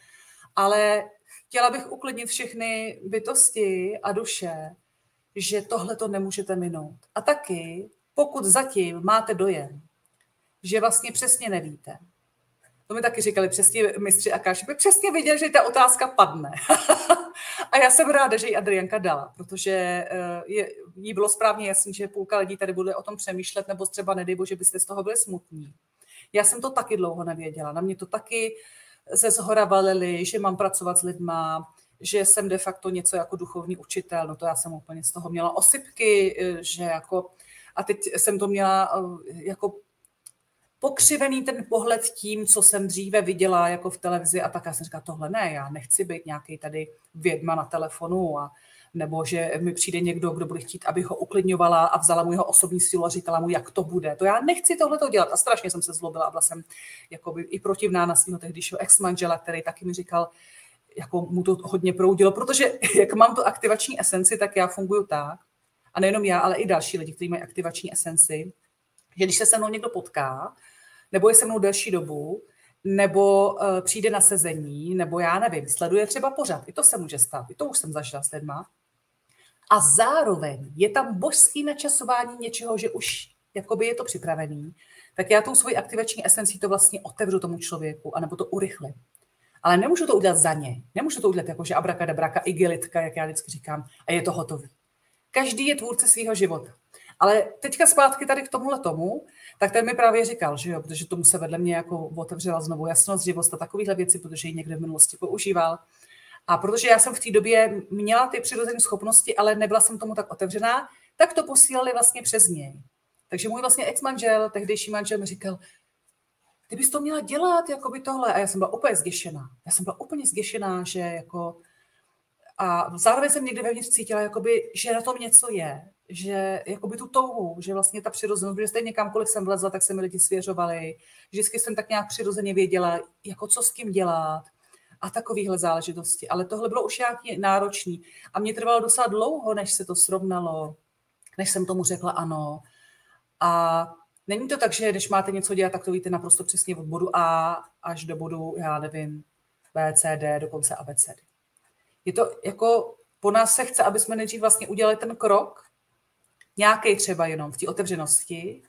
Ale chtěla bych uklidnit všechny bytosti a duše, že tohle to nemůžete minout. A taky, pokud zatím máte dojem, že vlastně přesně nevíte, to mi taky říkali přesně mistři Akáši, by přesně věděli, že ta otázka padne. [laughs] a já jsem ráda, že ji Adrianka dala, protože eh, je, jí bylo správně jasný, že půlka lidí tady bude o tom přemýšlet, nebo třeba nedej bože, byste z toho byli smutní. Já jsem to taky dlouho nevěděla. Na mě to taky ze zhora valili, že mám pracovat s lidma, že jsem de facto něco jako duchovní učitel. No to já jsem úplně z toho měla osypky, eh, že jako a teď jsem to měla eh, jako pokřivený ten pohled tím, co jsem dříve viděla jako v televizi a tak já jsem říkala, tohle ne, já nechci být nějaký tady vědma na telefonu a nebo že mi přijde někdo, kdo bude chtít, abych ho uklidňovala a vzala mu jeho osobní sílu a říkala mu, jak to bude. To já nechci tohle dělat. A strašně jsem se zlobila a byla jsem jakoby i protivná na svého tehdejšího ex-manžela, který taky mi říkal, jako mu to hodně proudilo, protože [laughs] jak mám tu aktivační esenci, tak já funguju tak, a nejenom já, ale i další lidi, kteří mají aktivační esenci, že když se se mnou někdo potká, nebo je se mnou delší dobu, nebo uh, přijde na sezení, nebo já nevím, sleduje třeba pořád. I to se může stát. I to už jsem zažila s lidma. A zároveň je tam božský načasování něčeho, že už jakoby je to připravený, tak já tou svoji aktivační esencí to vlastně otevřu tomu člověku, anebo to urychlím. Ale nemůžu to udělat za ně. Nemůžu to udělat jako, že abrakadabraka, igelitka, jak já vždycky říkám, a je to hotový. Každý je tvůrce svého života. Ale teďka zpátky tady k tomuhle tomu, tak ten mi právě říkal, že jo, protože tomu se vedle mě jako otevřela znovu jasnost, živost a takovéhle věci, protože ji někde v minulosti používal. A protože já jsem v té době měla ty přirozené schopnosti, ale nebyla jsem tomu tak otevřená, tak to posílali vlastně přes něj. Takže můj vlastně ex-manžel, tehdejší manžel mi říkal, ty bys to měla dělat, jako by tohle. A já jsem byla úplně zděšená. Já jsem byla úplně zděšená, že jako... A zároveň jsem někde vevnitř cítila, jakoby, že na tom něco je, že jakoby tu touhu, že vlastně ta přirozenost, že stejně kamkoliv jsem vlezla, tak se mi lidi svěřovali. Vždycky jsem tak nějak přirozeně věděla, jako co s tím dělat a takovéhle záležitosti. Ale tohle bylo už nějaký náročný. A mě trvalo docela dlouho, než se to srovnalo, než jsem tomu řekla ano. A není to tak, že když máte něco dělat, tak to víte naprosto přesně od bodu A až do bodu, já nevím, B, C, D, dokonce ABCD. Je to jako, po nás se chce, aby jsme nejdřív vlastně udělali ten krok, nějaký třeba jenom v té otevřenosti,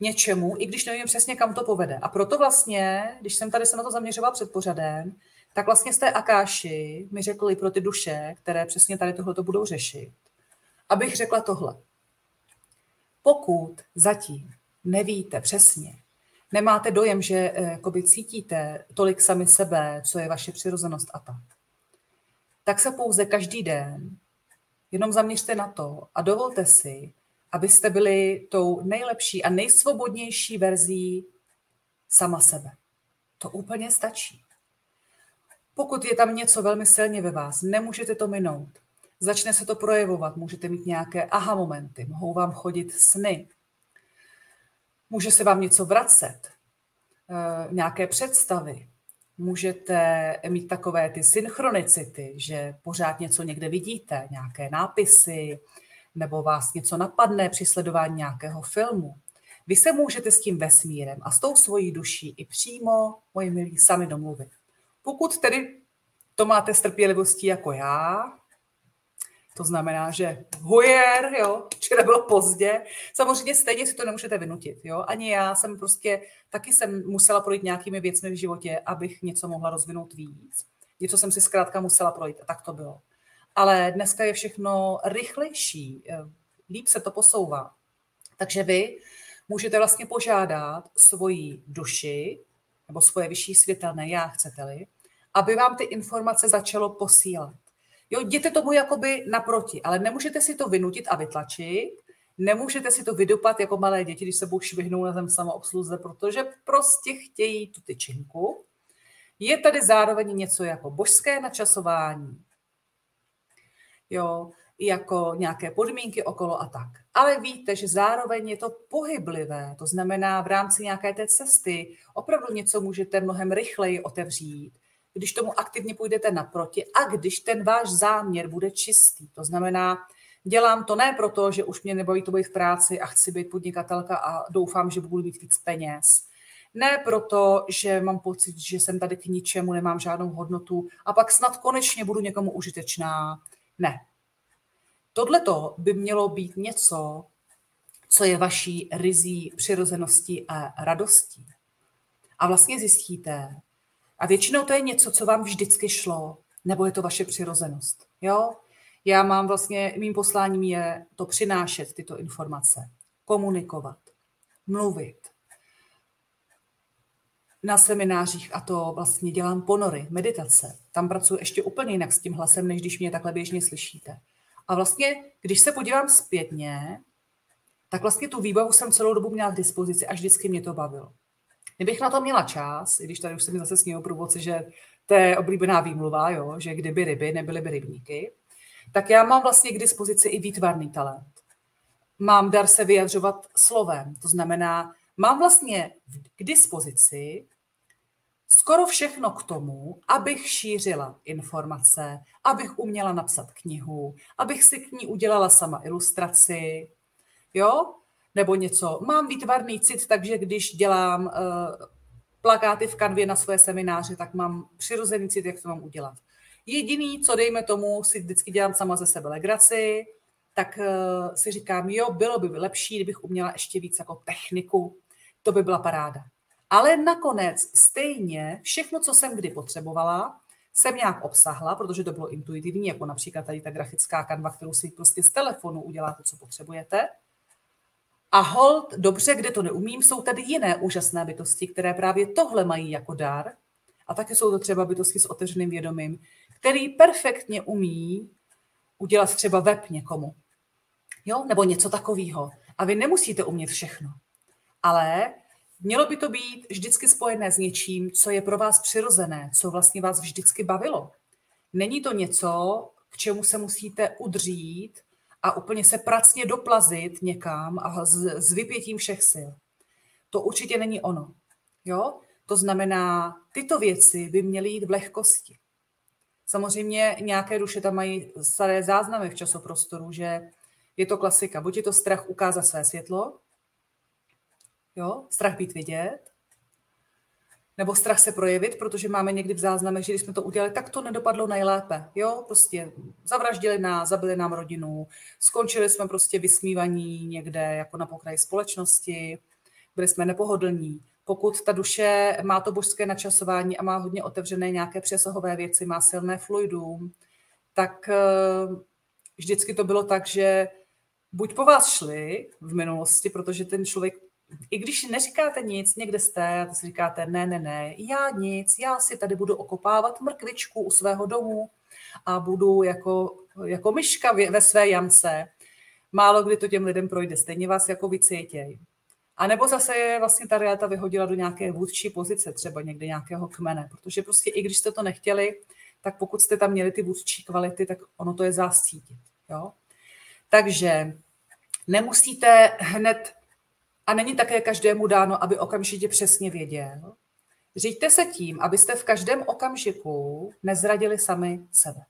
něčemu, i když nevím přesně, kam to povede. A proto vlastně, když jsem tady se na to zaměřoval před pořadem, tak vlastně z té Akáši mi řekli pro ty duše, které přesně tady tohle budou řešit, abych řekla tohle. Pokud zatím nevíte přesně, nemáte dojem, že eh, jakoby cítíte tolik sami sebe, co je vaše přirozenost a tak, tak se pouze každý den jenom zaměřte na to a dovolte si, abyste byli tou nejlepší a nejsvobodnější verzí sama sebe. To úplně stačí. Pokud je tam něco velmi silně ve vás, nemůžete to minout. Začne se to projevovat, můžete mít nějaké aha momenty, mohou vám chodit sny, může se vám něco vracet, eh, nějaké představy, můžete mít takové ty synchronicity, že pořád něco někde vidíte, nějaké nápisy, nebo vás něco napadne při sledování nějakého filmu. Vy se můžete s tím vesmírem a s tou svojí duší i přímo, moji milí, sami domluvit. Pokud tedy to máte s trpělivostí jako já, to znamená, že hujer, jo, včera bylo pozdě. Samozřejmě stejně si to nemůžete vynutit, jo. Ani já jsem prostě, taky jsem musela projít nějakými věcmi v životě, abych něco mohla rozvinout víc. Něco jsem si zkrátka musela projít a tak to bylo. Ale dneska je všechno rychlejší, eh, líp se to posouvá. Takže vy můžete vlastně požádat svoji duši, nebo svoje vyšší světelné já, chcete-li, aby vám ty informace začalo posílat. Jo, jděte tomu jakoby naproti, ale nemůžete si to vynutit a vytlačit, nemůžete si to vydupat jako malé děti, když se budou švihnout na zem samoobsluze, protože prostě chtějí tu tyčinku. Je tady zároveň něco jako božské načasování, jo, jako nějaké podmínky okolo a tak. Ale víte, že zároveň je to pohyblivé, to znamená v rámci nějaké té cesty opravdu něco můžete mnohem rychleji otevřít, když tomu aktivně půjdete naproti a když ten váš záměr bude čistý. To znamená, dělám to ne proto, že už mě nebaví to být v práci a chci být podnikatelka a doufám, že budu mít víc peněz. Ne proto, že mám pocit, že jsem tady k ničemu, nemám žádnou hodnotu a pak snad konečně budu někomu užitečná. Ne. Tohle by mělo být něco, co je vaší rizí přirozeností a radostí. A vlastně zjistíte, a většinou to je něco, co vám vždycky šlo, nebo je to vaše přirozenost. Jo? Já mám vlastně, mým posláním je to přinášet tyto informace, komunikovat, mluvit. Na seminářích, a to vlastně dělám ponory, meditace. Tam pracuji ještě úplně jinak s tím hlasem, než když mě takhle běžně slyšíte. A vlastně, když se podívám zpětně, tak vlastně tu výbavu jsem celou dobu měla k dispozici a vždycky mě to bavilo. Kdybych na to měla čas, i když tady už se mi zase sněhou průvodci, že to je oblíbená výmluva, jo, že kdyby ryby, nebyly by rybníky, tak já mám vlastně k dispozici i výtvarný talent. Mám dar se vyjadřovat slovem, to znamená, mám vlastně k dispozici skoro všechno k tomu, abych šířila informace, abych uměla napsat knihu, abych si k ní udělala sama ilustraci, jo? nebo něco. Mám výtvarný cit, takže když dělám uh, plakáty v kanvě na své semináře, tak mám přirozený cit, jak to mám udělat. Jediný, co dejme tomu, si vždycky dělám sama ze sebe legraci, tak uh, si říkám, jo, bylo by lepší, kdybych uměla ještě víc jako techniku, to by byla paráda. Ale nakonec stejně všechno, co jsem kdy potřebovala, jsem nějak obsahla, protože to bylo intuitivní, jako například tady ta grafická kanva, kterou si prostě z telefonu uděláte, co potřebujete. A hold, dobře, kde to neumím, jsou tady jiné úžasné bytosti, které právě tohle mají jako dar. A taky jsou to třeba bytosti s otevřeným vědomím, který perfektně umí udělat třeba web někomu. Jo? Nebo něco takového. A vy nemusíte umět všechno. Ale mělo by to být vždycky spojené s něčím, co je pro vás přirozené, co vlastně vás vždycky bavilo. Není to něco, k čemu se musíte udřít a úplně se pracně doplazit někam a s, s vypětím všech sil. To určitě není ono. Jo? To znamená, tyto věci by měly jít v lehkosti. Samozřejmě nějaké duše tam mají staré záznamy v časoprostoru, že je to klasika. Buď je to strach ukázat své světlo, jo, strach být vidět, nebo strach se projevit, protože máme někdy v záznamech, že když jsme to udělali, tak to nedopadlo nejlépe. Jo, prostě zavraždili nás, zabili nám rodinu, skončili jsme prostě vysmívaní někde jako na pokraji společnosti, byli jsme nepohodlní. Pokud ta duše má to božské načasování a má hodně otevřené nějaké přesahové věci, má silné fluidum, tak eh, vždycky to bylo tak, že buď po vás šli v minulosti, protože ten člověk, i když neříkáte nic, někde jste, a si říkáte, ne, ne, ne, já nic, já si tady budu okopávat mrkvičku u svého domu a budu jako, jako myška ve své jamce. Málo kdy to těm lidem projde, stejně vás jako vycítěj. A nebo zase je vlastně ta realita vyhodila do nějaké vůdčí pozice, třeba někde nějakého kmene, protože prostě i když jste to nechtěli, tak pokud jste tam měli ty vůdčí kvality, tak ono to je zástítit. Jo? Takže nemusíte hned, a není také každému dáno, aby okamžitě přesně věděl, Říďte se tím, abyste v každém okamžiku nezradili sami sebe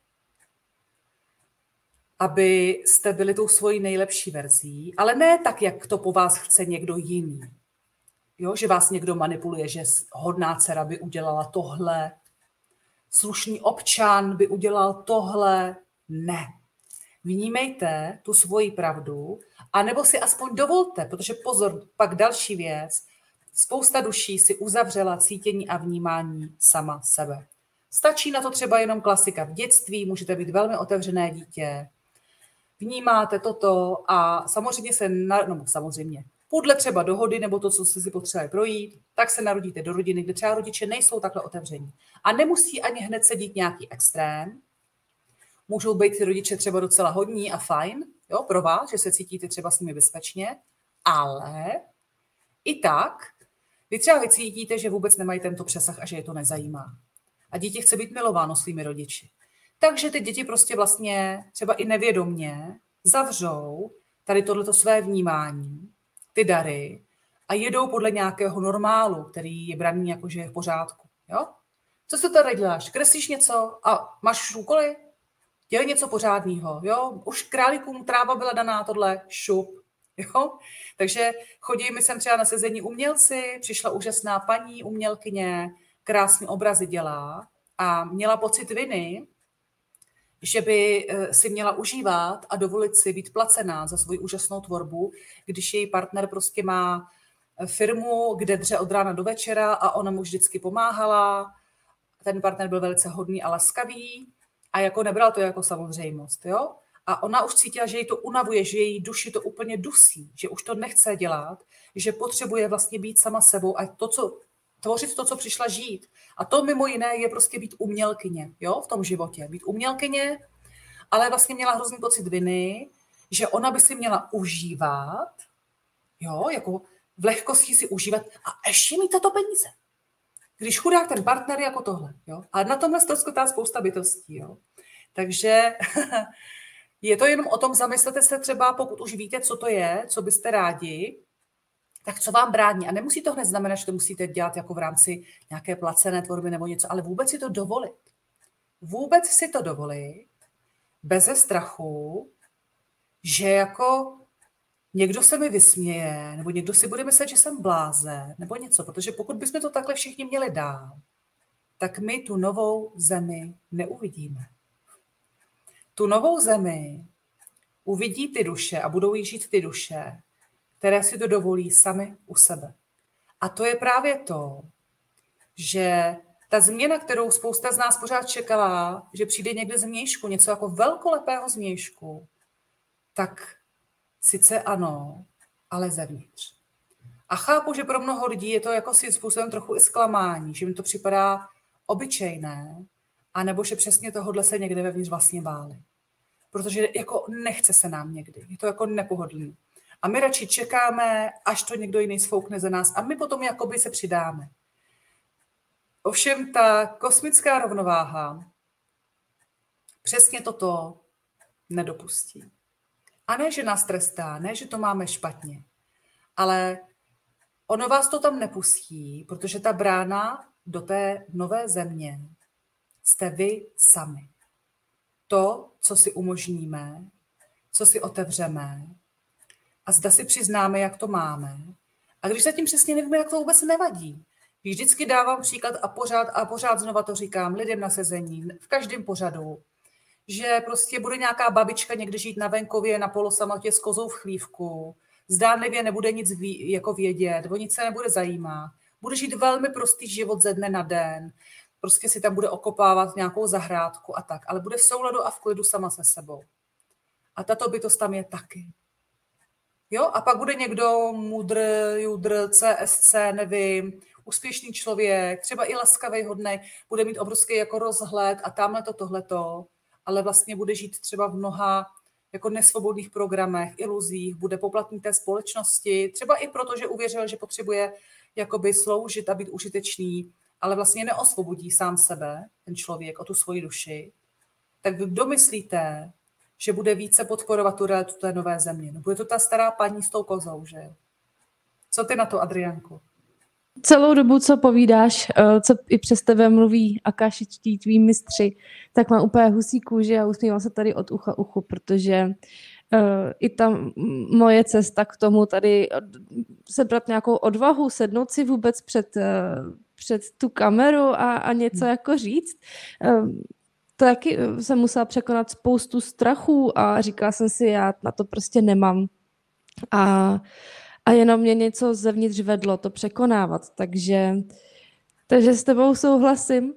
abyste byli tou svojí nejlepší verzí, ale ne tak, jak to po vás chce někdo jiný. Jo, že vás někdo manipuluje, že hodná dcera by udělala tohle, slušný občan by udělal tohle. Ne. Vnímejte tu svoji pravdu, a nebo si aspoň dovolte, protože pozor, pak další věc, spousta duší si uzavřela cítění a vnímání sama sebe. Stačí na to třeba jenom klasika v dětství, můžete být velmi otevřené dítě, vnímáte toto a samozřejmě se, na, no samozřejmě, podle třeba dohody nebo to, co jste si potřebovali projít, tak se narodíte do rodiny, kde třeba rodiče nejsou takhle otevření. A nemusí ani hned sedít nějaký extrém. Můžou být ty rodiče třeba docela hodní a fajn, jo, pro vás, že se cítíte třeba s nimi bezpečně, ale i tak vy třeba vycítíte, že vůbec nemají tento přesah a že je to nezajímá. A dítě chce být milováno svými rodiči. Takže ty děti prostě vlastně třeba i nevědomně zavřou tady tohleto své vnímání, ty dary a jedou podle nějakého normálu, který je braný jako, že je v pořádku. Jo? Co se tady děláš? Kreslíš něco a máš úkoly? Dělej něco pořádného. Jo? Už králíkům tráva byla daná, tohle šup. [laughs] Jo? Takže chodí mi sem třeba na sezení umělci, přišla úžasná paní umělkyně, krásné obrazy dělá a měla pocit viny, že by eh, si měla užívat a dovolit si být placená za svoji úžasnou tvorbu, když její partner prostě má eh, firmu, kde dře od rána do večera a ona mu vždycky pomáhala. Ten partner byl velice hodný a laskavý a jako nebral to jako samozřejmost. Jo? A ona už cítila, že jí to unavuje, že její duši to úplně dusí, že už to nechce dělat, že potřebuje vlastně být sama sebou a to, co tvořit to, co přišla žít. A to mimo jiné je prostě být umělkyně jo, v tom životě. Být umělkyně, ale vlastně měla hrozný pocit viny, že ona by si měla užívat, jo, jako v lehkosti si užívat a ještě mít tato peníze. Když chudák ten partner jako tohle. Jo? A na tomhle ztroskotá spousta bytostí. Jo? Takže [laughs] je to jenom o tom, zamyslete se třeba, pokud už víte, co to je, co byste rádi, tak co vám brání? A nemusí to hned znamenat, že to musíte dělat jako v rámci nějaké placené tvorby nebo něco, ale vůbec si to dovolit. Vůbec si to dovolit, bez strachu, že jako někdo se mi vysměje, nebo někdo si bude myslet, že jsem bláze, nebo něco. Protože pokud bychom to takhle všichni měli dál, tak my tu novou zemi neuvidíme. Tu novou zemi uvidí ty duše a budou jí žít ty duše, které si to dovolí sami u sebe. A to je právě to, že ta změna, kterou spousta z nás pořád čekala, že přijde někde z mějšku, něco jako velkolepého z mějšku, tak sice ano, ale zevnitř. A chápu, že pro mnoho lidí je to jako si způsobem trochu i zklamání, že jim to připadá obyčejné, anebo že přesně tohohle se někde vevnitř vlastně báli. Protože jako nechce se nám někdy, je to jako nepohodlný. A my radši čekáme, až to někdo jiný sfoukne za nás a my potom jakoby se přidáme. Ovšem ta kosmická rovnováha přesně toto nedopustí. A ne, že nás trestá, ne, že to máme špatně, ale ono vás to tam nepustí, protože ta brána do té nové země jste vy sami. To, co si umožníme, co si otevřeme a zda si přiznáme, jak to máme. A když zatím přesně nevíme, jak to vůbec nevadí. Vždycky dávám příklad a pořád a pořád znova to říkám lidem na sezení, v každém pořadu, že prostě bude nějaká babička někde žít na venkově na polosamotě s kozou v chlívku, zdánlivě nebude nic ví, jako vědět, o nic se nebude zajímat, bude žít velmi prostý život ze dne na den, prostě si tam bude okopávat nějakou zahrádku a tak, ale bude v souladu a v klidu sama se sebou. A tato bytost tam je taky. Jo, a pak bude někdo mudr, judr, CSC, nevím, úspěšný člověk, třeba i laskavý, hodný, bude mít obrovský jako rozhled a tamhle to, tohleto, ale vlastně bude žít třeba v mnoha jako nesvobodných programech, iluzích, bude poplatný té společnosti, třeba i proto, že uvěřil, že potřebuje jakoby sloužit a být užitečný, ale vlastně neosvobodí sám sebe, ten člověk, o tu svoji duši, tak vy kdo myslíte, že bude více podporovat tu realitu té nové země? No bude to ta stará paní s tou kozou, že? Co ty na to, Adrianku? Celou dobu, co povídáš, eh, co i přes tebe mluví akašičtí tví mistři, tak mám úplně husí kůži a usmívám se tady od ucha uchu, protože uh, i tam moje cesta k tomu tady sebrat nějakou odvahu, sednout si vůbec před, uh, před tu kameru a, a něco jako říct. To taky jsem musela překonat spoustu strachů a říkala jsem si, já na to prostě nemám. A uh, a jenom mě něco zevnitř vedlo to překonávat. Takže, takže s tebou souhlasím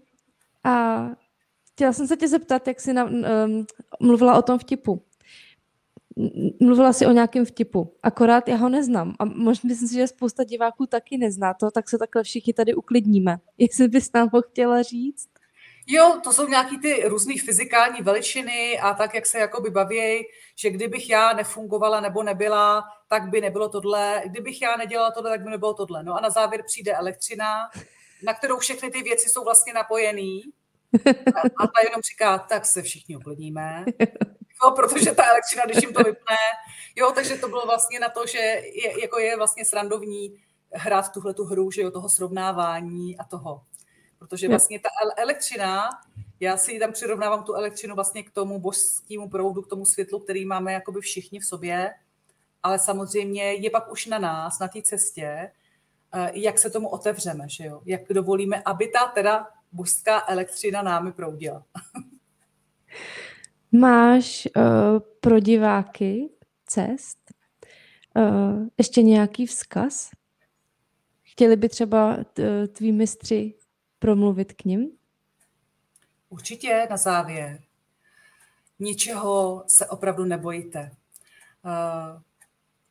a chtěla jsem se tě zeptat, jak jsi na, um, mluvila o tom vtipu. Mluvila jsi o nějakém vtipu, akorát já ho neznám a možná myslím si, že spousta diváků taky nezná to, tak se takhle všichni tady uklidníme. Jestli bys nám ho chtěla říct? Jo, to jsou nějaký ty různé fyzikální veličiny a tak, jak se jakoby baví, že kdybych já nefungovala nebo nebyla, tak by nebylo tohle, kdybych já nedělala tohle, tak by nebylo tohle. No a na závěr přijde elektřina, na kterou všechny ty věci jsou vlastně napojený a ta jenom říká, tak se všichni uklidníme, jo, protože ta elektřina, když jim to vypne, jo, takže to bylo vlastně na to, že je, jako je vlastně srandovní hrát tuhle tu hru, že jo, toho srovnávání a toho. Protože vlastně ta elektřina, já si tam přirovnávám tu elektřinu vlastně k tomu božskému proudu, k tomu světlu, který máme jakoby všichni v sobě, ale samozřejmě je pak už na nás, na té cestě, eh, jak se tomu otevřeme, že jo? jak dovolíme, aby ta teda božská elektřina námi proudila. [laughs] Máš uh, pro diváky cest uh, ještě nějaký vzkaz? Chtěli by třeba tví mistři promluvit k ním? Určitě na závěr. Ničeho se opravdu nebojte. Eh,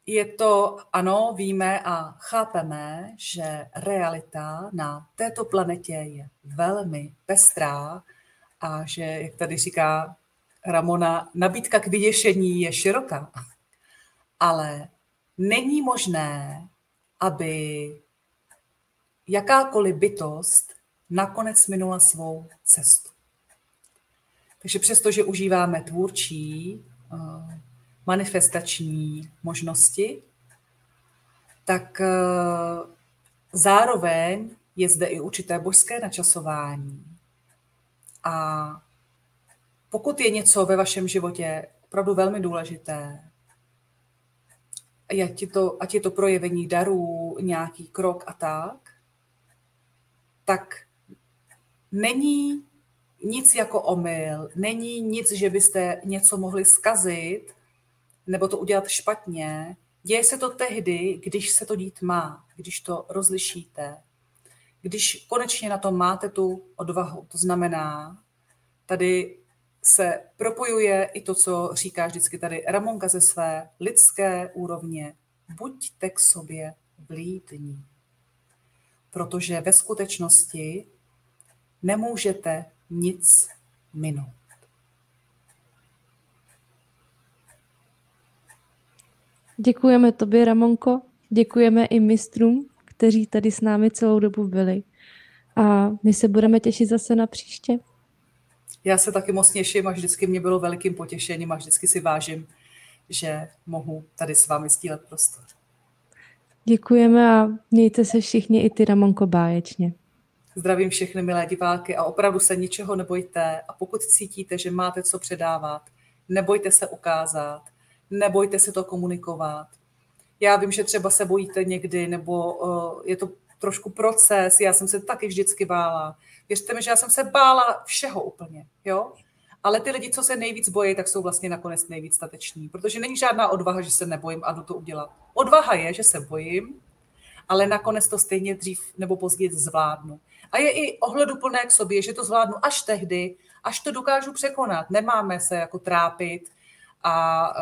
je to, ano, víme a chápeme, že realita na této planetě je velmi pestrá a že, jak tady říká Ramona, nabídka k vyděšení je široká. Ale není možné, aby jakákoliv bytost nakonec minula svou cestu. Takže přesto, že užíváme tvůrčí, eh, manifestační možnosti, tak eh, zároveň je zde i určité božské načasování. A pokud je něco ve vašem životě opravdu velmi důležité, ať je to, ať je to projevení darů, nějaký krok a tak, tak není nic jako omyl, není nic, že byste něco mohli skazit, nebo to udělat špatně, děje se to tehdy, když se to dít má, když to rozlišíte, když konečně na to máte tu odvahu. To znamená, tady se propojuje i to, co říká vždycky tady Ramonka ze své lidské úrovně. Buďte k sobě vlídní. Protože ve skutečnosti nemůžete nic minout. Děkujeme tobě, Ramonko. Děkujeme i mistrům, kteří tady s námi celou dobu byli. A my se budeme těšit zase na příště. Já se taky moc těším a vždycky mě bylo velikým potěšením a vždycky si vážím, že mohu tady s vámi sdílet prostor. Děkujeme a mějte se všichni i ty Ramonko báječně. Zdravím všechny milé diváky a opravdu se ničeho nebojte a pokud cítíte, že máte co předávat, nebojte se ukázat, nebojte se to komunikovat. Já vím, že třeba se bojíte někdy, nebo uh, je to trošku proces, já jsem se taky vždycky bála. Věřte mi, že já jsem se bála všeho úplně, jo? Ale ty lidi, co se nejvíc bojí, tak jsou vlastně nakonec nejvíc stateční, protože není žádná odvaha, že se nebojím a jdu to udělat. Odvaha je, že se bojím, ale nakonec to stejně dřív nebo později zvládnu. A je i ohleduplné k sobě, že to zvládnu až tehdy, až to dokážu překonat. Nemáme se jako trápit a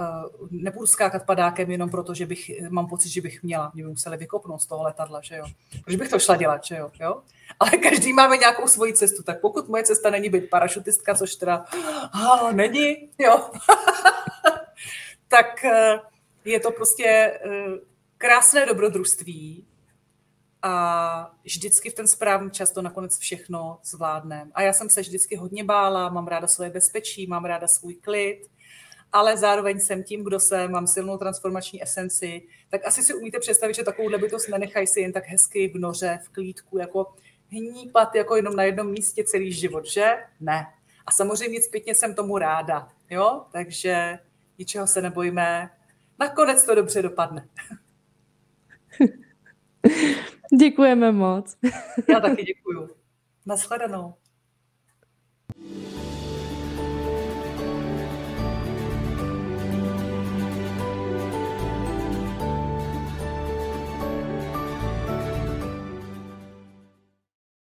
uh, nebudu skákat padákem jenom proto, že bych, mám pocit, že bych měla. Mě by museli vykopnout z toho letadla, že jo. Proč bych to šla dělat, že jo, jo? Ale každý máme nějakou svoji cestu, tak pokud moje cesta není být parašutistka, což teda oh, není, jo, [laughs] tak uh, je to prostě uh, krásné dobrodružství, a vždycky v ten správný čas to nakonec všechno zvládneme. A já jsem se vždycky hodně bála, mám ráda svoje bezpečí, mám ráda svůj klid, ale zároveň jsem tím, kdo jsem, mám silnou transformační esenci, tak asi si umíte představit, že takovou nebytost nenechají si jen tak hezky v noře, v klídku, jako hnípat jako jenom na jednom místě celý život, že? Ne. A samozřejmě zpětně jsem tomu ráda, jo? Takže ničeho se nebojíme. Nakonec to dobře dopadne. [laughs] Děkujeme moc. Já taky děkuju. Naschledanou. thank you